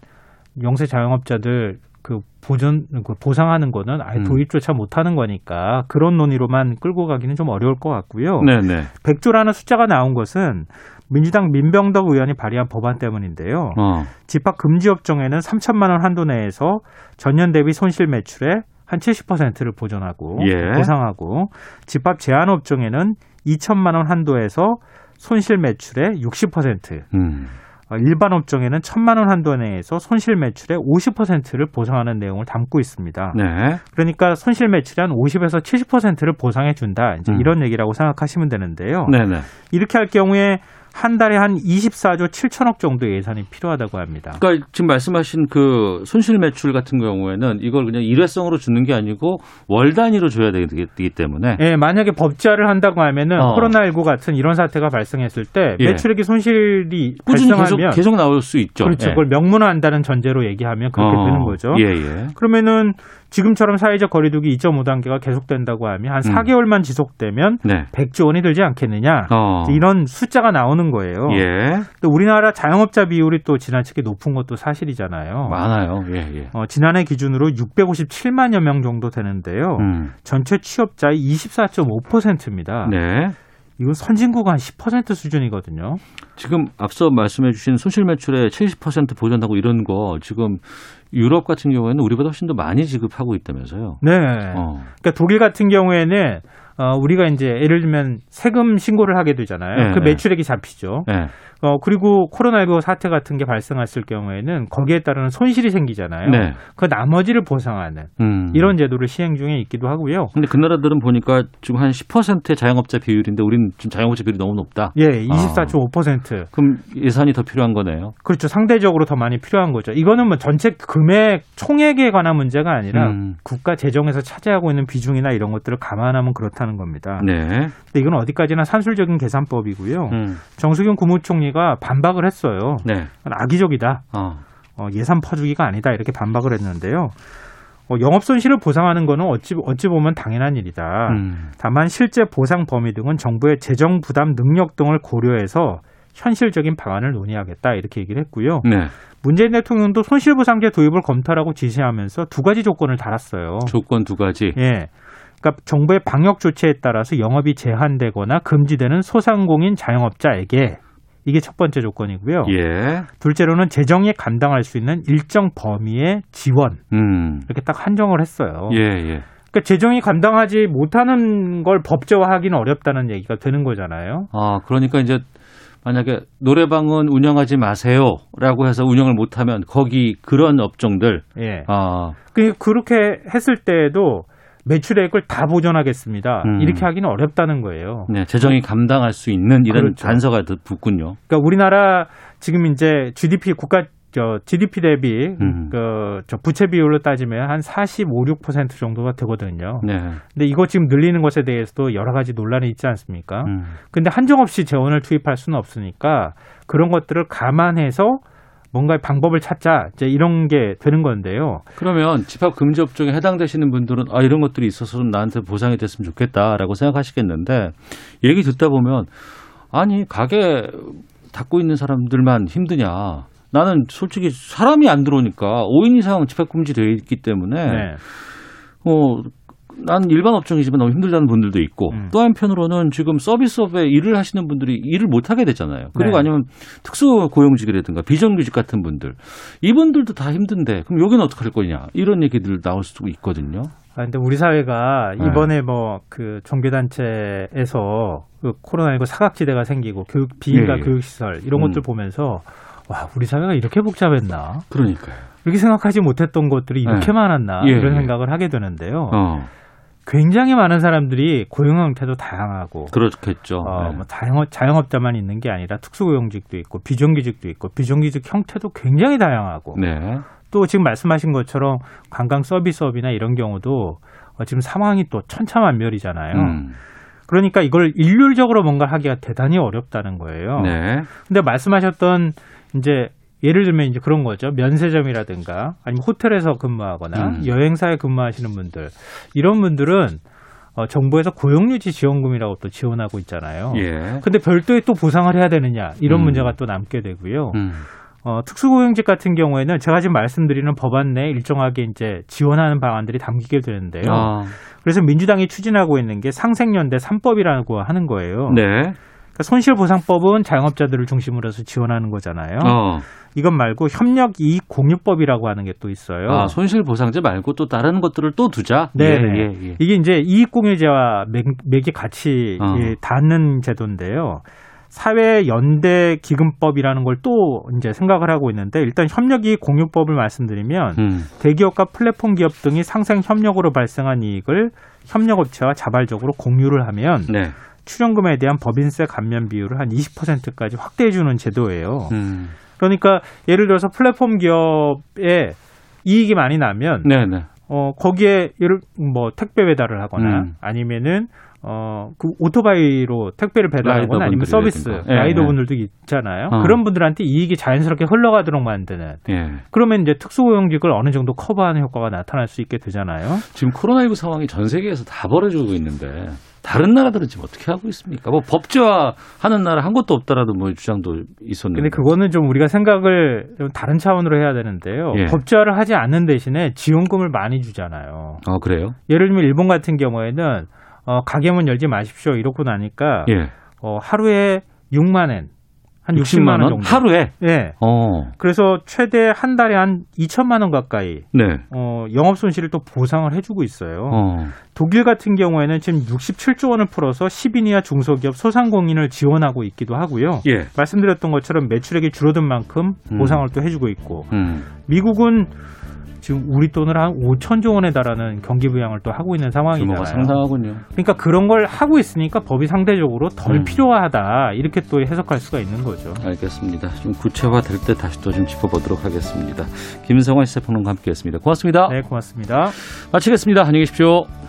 Speaker 10: 영세 자영업자들 그 보전 그 보상하는 거는 아예
Speaker 1: 음.
Speaker 10: 도입조차 못하는 거니까 그런 논의로만 끌고 가기는 좀 어려울 것 같고요.
Speaker 1: 네, 네.
Speaker 10: 100조라는 숫자가 나온 것은 민주당 민병덕 의원이 발의한 법안 때문인데요.
Speaker 1: 어.
Speaker 10: 집합 금지 업종에는 3천만 원 한도 내에서 전년 대비 손실 매출의 한 70%를 보전하고
Speaker 1: 예.
Speaker 10: 보상하고 집합 제한 업종에는 2천만 원 한도에서 손실 매출의 60%
Speaker 1: 음.
Speaker 10: 어, 일반 업종에는 천만 원 한도 내에서 손실 매출의 50%를 보상하는 내용을 담고 있습니다.
Speaker 1: 네.
Speaker 10: 그러니까 손실 매출의 한 50에서 70%를 보상해 준다. 이제
Speaker 1: 음.
Speaker 10: 이런 얘기라고 생각하시면 되는데요.
Speaker 1: 네네.
Speaker 10: 이렇게 할 경우에 한 달에 한 24조 7천억 정도 예산이 필요하다고 합니다.
Speaker 1: 그러니까 지금 말씀하신 그 손실 매출 같은 경우에는 이걸 그냥 일회성으로 주는 게 아니고 월 단위로 줘야 되기, 때문에
Speaker 10: 예, 만약에 법제화를 한다고 하면은
Speaker 1: 어.
Speaker 10: 코로나19 같은 이런 사태가 발생했을 때
Speaker 1: 예.
Speaker 10: 매출액이 손실이
Speaker 1: 꾸준히 계속
Speaker 10: 발생하면
Speaker 1: 계속 나올 수 있죠.
Speaker 10: 그렇죠.
Speaker 1: 예.
Speaker 10: 그걸 명문화한다는 전제로 얘기하면 그렇게
Speaker 1: 어,
Speaker 10: 되는 거죠.
Speaker 1: 예, 예.
Speaker 10: 그러면은 지금처럼 사회적 거리두기 2.5단계가 계속된다고 하면 한 4개월만 지속되면
Speaker 1: 음. 네.
Speaker 10: 100조 원이 들지 않겠느냐.
Speaker 1: 어.
Speaker 10: 이런 숫자가 나오는 거예요.
Speaker 1: 예.
Speaker 10: 또 우리나라 자영업자 비율이 또 지나치게 높은 것도 사실이잖아요.
Speaker 1: 많아요. 예, 예.
Speaker 10: 어, 지난해 기준으로 657만여 명 정도 되는데요.
Speaker 1: 음.
Speaker 10: 전체 취업자의 24.5%입니다.
Speaker 1: 네.
Speaker 10: 이건 선진국가 한 10% 수준이거든요.
Speaker 1: 지금 앞서 말씀해 주신 손실 매출의 70% 보전하고 이런 거 지금 유럽 같은 경우에는 우리보다 훨씬 더 많이 지급하고 있다면서요.
Speaker 10: 네.
Speaker 1: 어.
Speaker 10: 그러니까 독일 같은 경우에는 어, 우리가 이제 예를 들면 세금 신고를 하게 되잖아요.
Speaker 1: 네,
Speaker 10: 그
Speaker 1: 네.
Speaker 10: 매출액이 잡히죠.
Speaker 1: 네.
Speaker 10: 어, 그리고 코로나19 사태 같은 게 발생했을 경우에는 거기에 따르는 손실이 생기잖아요.
Speaker 1: 네.
Speaker 10: 그 나머지를 보상하는
Speaker 1: 음.
Speaker 10: 이런 제도를 시행 중에 있기도 하고요.
Speaker 1: 근데 그 나라들은 보니까 지금 한 10%의 자영업자 비율인데 우리는 지금 자영업자 비율이 너무 높다.
Speaker 10: 예, 24.5%.
Speaker 1: 그럼 예산이 더 필요한 거네요.
Speaker 10: 그렇죠. 상대적으로 더 많이 필요한 거죠. 이거는 뭐 전체 금액 총액에 관한 문제가 아니라
Speaker 1: 음.
Speaker 10: 국가 재정에서 차지하고 있는 비중이나 이런 것들을 감안하면 그렇다는 겁니다.
Speaker 1: 네.
Speaker 10: 근데 이건 어디까지나 산술적인 계산법이고요.
Speaker 1: 음.
Speaker 10: 정수균 국무총리 가 반박을 했어요.
Speaker 1: 네.
Speaker 10: 악의적이다.
Speaker 1: 어.
Speaker 10: 어, 예산 퍼주기가 아니다. 이렇게 반박을 했는데요. 어, 영업 손실을 보상하는 거는 어찌 어찌 보면 당연한 일이다.
Speaker 1: 음.
Speaker 10: 다만 실제 보상 범위 등은 정부의 재정 부담 능력 등을 고려해서 현실적인 방안을 논의하겠다 이렇게 얘기를 했고요.
Speaker 1: 네.
Speaker 10: 문재인 대통령도 손실보상제 도입을 검토하라고 지시하면서 두 가지 조건을 달았어요.
Speaker 1: 조건 두 가지.
Speaker 10: 예. 그러니까 정부의 방역 조치에 따라서 영업이 제한되거나 금지되는 소상공인 자영업자에게 이게 첫 번째 조건이고요.
Speaker 1: 예.
Speaker 10: 둘째로는 재정이 감당할 수 있는 일정 범위의 지원
Speaker 1: 음.
Speaker 10: 이렇게 딱 한정을 했어요.
Speaker 1: 예, 예.
Speaker 10: 그러니까 재정이 감당하지 못하는 걸 법제화하기는 어렵다는 얘기가 되는 거잖아요.
Speaker 1: 아, 그러니까 이제 만약에 노래방은 운영하지 마세요라고 해서 운영을 못 하면 거기 그런 업종들
Speaker 10: 예.
Speaker 1: 아,
Speaker 10: 그 그렇게 했을 때에도 매출액을 다 보존하겠습니다.
Speaker 1: 음.
Speaker 10: 이렇게 하기는 어렵다는 거예요.
Speaker 1: 네, 재정이 감당할 수 있는 이런
Speaker 10: 그렇죠.
Speaker 1: 단서가 더 붙군요.
Speaker 10: 그러니까 우리나라 지금 이제 GDP 국가 저 GDP 대비
Speaker 1: 음.
Speaker 10: 그저 부채 비율로 따지면 한 45, 6% 정도가 되거든요.
Speaker 1: 네.
Speaker 10: 근데 이거 지금 늘리는 것에 대해서도 여러 가지 논란이 있지 않습니까?
Speaker 1: 음.
Speaker 10: 근데 한정없이 재원을 투입할 수는 없으니까 그런 것들을 감안해서 뭔가 방법을 찾자 이제 이런 게 되는 건데요.
Speaker 1: 그러면 집합 금지 업종에 해당되시는 분들은 아 이런 것들이 있어서 좀 나한테 보상이 됐으면 좋겠다라고 생각하시겠는데 얘기 듣다 보면 아니 가게 닫고 있는 사람들만 힘드냐? 나는 솔직히 사람이 안 들어오니까 5인 이상 집합 금지되어 있기 때문에
Speaker 10: 네.
Speaker 1: 어, 난 일반 업종이지만 너무 힘들다는 분들도 있고
Speaker 10: 음.
Speaker 1: 또 한편으로는 지금 서비스업에 일을 하시는 분들이 일을 못 하게 되잖아요. 그리고
Speaker 10: 네.
Speaker 1: 아니면 특수 고용직이라든가 비정규직 같은 분들 이분들도 다 힘든데 그럼 여기는 어떻게 할 거냐 이런 얘기들 나올 수도 있거든요.
Speaker 10: 아, 근데 우리 사회가
Speaker 1: 네.
Speaker 10: 이번에 뭐그 종교단체에서 그 코로나19 사각지대가 생기고 교육, 비인가
Speaker 1: 예, 예.
Speaker 10: 교육시설 이런
Speaker 1: 음.
Speaker 10: 것들 보면서 와, 우리 사회가 이렇게 복잡했나?
Speaker 1: 그러니까요.
Speaker 10: 이렇게 생각하지 못했던 것들이 이렇게
Speaker 1: 네.
Speaker 10: 많았나?
Speaker 1: 예,
Speaker 10: 이런
Speaker 1: 예.
Speaker 10: 생각을 하게 되는데요.
Speaker 1: 어,
Speaker 10: 굉장히 많은 사람들이 고용 형태도 다양하고
Speaker 1: 그렇겠죠.
Speaker 10: 어,
Speaker 1: 네.
Speaker 10: 뭐 자영업, 자영업자만 있는 게 아니라 특수고용직도 있고 비정규직도 있고 비정규직 형태도 굉장히 다양하고
Speaker 1: 네.
Speaker 10: 또 지금 말씀하신 것처럼 관광 서비스업이나 이런 경우도 어, 지금 상황이 또 천차만별이잖아요.
Speaker 1: 음.
Speaker 10: 그러니까 이걸 일률적으로 뭔가 하기가 대단히 어렵다는 거예요.
Speaker 1: 네.
Speaker 10: 근데 말씀하셨던 이제 예를 들면 이제 그런 거죠. 면세점이라든가 아니면 호텔에서 근무하거나
Speaker 1: 음.
Speaker 10: 여행사에 근무하시는 분들 이런 분들은 어, 정부에서 고용유지 지원금이라고 또 지원하고 있잖아요.
Speaker 1: 예.
Speaker 10: 근데 별도의 또 보상을 해야 되느냐 이런
Speaker 1: 음.
Speaker 10: 문제가 또 남게 되고요.
Speaker 1: 음.
Speaker 10: 어, 특수고용직 같은 경우에는 제가 지금 말씀드리는 법안 내에 일정하게 이제 지원하는 방안들이 담기게 되는데요.
Speaker 1: 아,
Speaker 10: 그래서 민주당이 추진하고 있는 게 상생연대 3법이라고 하는 거예요.
Speaker 1: 네.
Speaker 10: 그러니까 손실보상법은 자영업자들을 중심으로 해서 지원하는 거잖아요.
Speaker 1: 어.
Speaker 10: 이것 말고 협력 이익 공유법이라고 하는 게 또 있어요.
Speaker 1: 아, 손실보상제 말고 또 다른 것들을 또 두자.
Speaker 10: 네,
Speaker 1: 예,
Speaker 10: 네.
Speaker 1: 예, 예.
Speaker 10: 이게 이제 이익 공유제와 맥, 맥이 같이
Speaker 1: 어.
Speaker 10: 예, 닿는 제도인데요. 사회 연대 기금법이라는 걸 또 이제 생각을 하고 있는데 일단 협력이 공유법을 말씀드리면
Speaker 1: 음.
Speaker 10: 대기업과 플랫폼 기업 등이 상생 협력으로 발생한 이익을 협력업체와 자발적으로 공유를 하면
Speaker 1: 네.
Speaker 10: 출연금에 대한 법인세 감면 비율을 한 20%까지 확대해 주는 제도예요.
Speaker 1: 음.
Speaker 10: 그러니까 예를 들어서 플랫폼 기업에 이익이 많이 나면
Speaker 1: 네, 네.
Speaker 10: 어 거기에 예를 뭐 택배 배달을 하거나
Speaker 1: 음.
Speaker 10: 아니면은 어그 오토바이로 택배를 배달하거나 아니면 서비스.
Speaker 1: 예,
Speaker 10: 라이더 분들도 있잖아요.
Speaker 1: 어.
Speaker 10: 그런 분들한테 이익이 자연스럽게 흘러가도록 만드는
Speaker 1: 예.
Speaker 10: 그러면 이제 특수고용직을 어느 정도 커버하는 효과가 나타날 수 있게 되잖아요.
Speaker 1: 지금 코로나19 상황이 전 세계에서 다 벌어지고 있는데 다른 나라들은 지금 어떻게 하고 있습니까? 뭐 법제화 하는 나라 한 곳도 없다라도 뭐 주장도 있었는데.
Speaker 10: 근데 그거는 좀 우리가 생각을 좀 다른 차원으로 해야 되는데요.
Speaker 1: 예.
Speaker 10: 법제화를 하지 않는 대신에 지원금을 많이 주잖아요.
Speaker 1: 아, 그래요?
Speaker 10: 예를 들면 일본 같은 경우에는 어, 가게문 열지 마십시오 이러고 나니까
Speaker 1: 예.
Speaker 10: 어, 하루에 6만 엔, 한 60만,
Speaker 1: 60만
Speaker 10: 원
Speaker 1: 원?
Speaker 10: 정도.
Speaker 1: 하루에?
Speaker 10: 예.
Speaker 1: 어.
Speaker 10: 그래서 최대 한 달에 한 2천만 원 가까이
Speaker 1: 네.
Speaker 10: 어, 영업 손실을 또 보상을 해 주고 있어요.
Speaker 1: 어.
Speaker 10: 독일 같은 경우에는 지금 67조 원을 풀어서 10인 이하 중소기업 소상공인을 지원하고 있기도 하고요.
Speaker 1: 예.
Speaker 10: 말씀드렸던 것처럼 매출액이 줄어든 만큼
Speaker 1: 음.
Speaker 10: 보상을 또 해 주고 있고
Speaker 1: 음.
Speaker 10: 미국은 지금 우리 돈으로 한 5천조 원에 달하는 경기 부양을 또 하고 있는 상황이잖아요.
Speaker 1: 상당하군요.
Speaker 10: 그러니까 그런 걸 하고 있으니까 법이 상대적으로 덜
Speaker 1: 음.
Speaker 10: 필요하다 이렇게 또 해석할 수가 있는 거죠.
Speaker 1: 알겠습니다. 좀 구체화될 때 다시 또 좀 짚어보도록 하겠습니다. 김성환 시사평론가 함께했습니다. 고맙습니다.
Speaker 10: 네, 고맙습니다.
Speaker 1: 마치겠습니다. 안녕히 계십시오.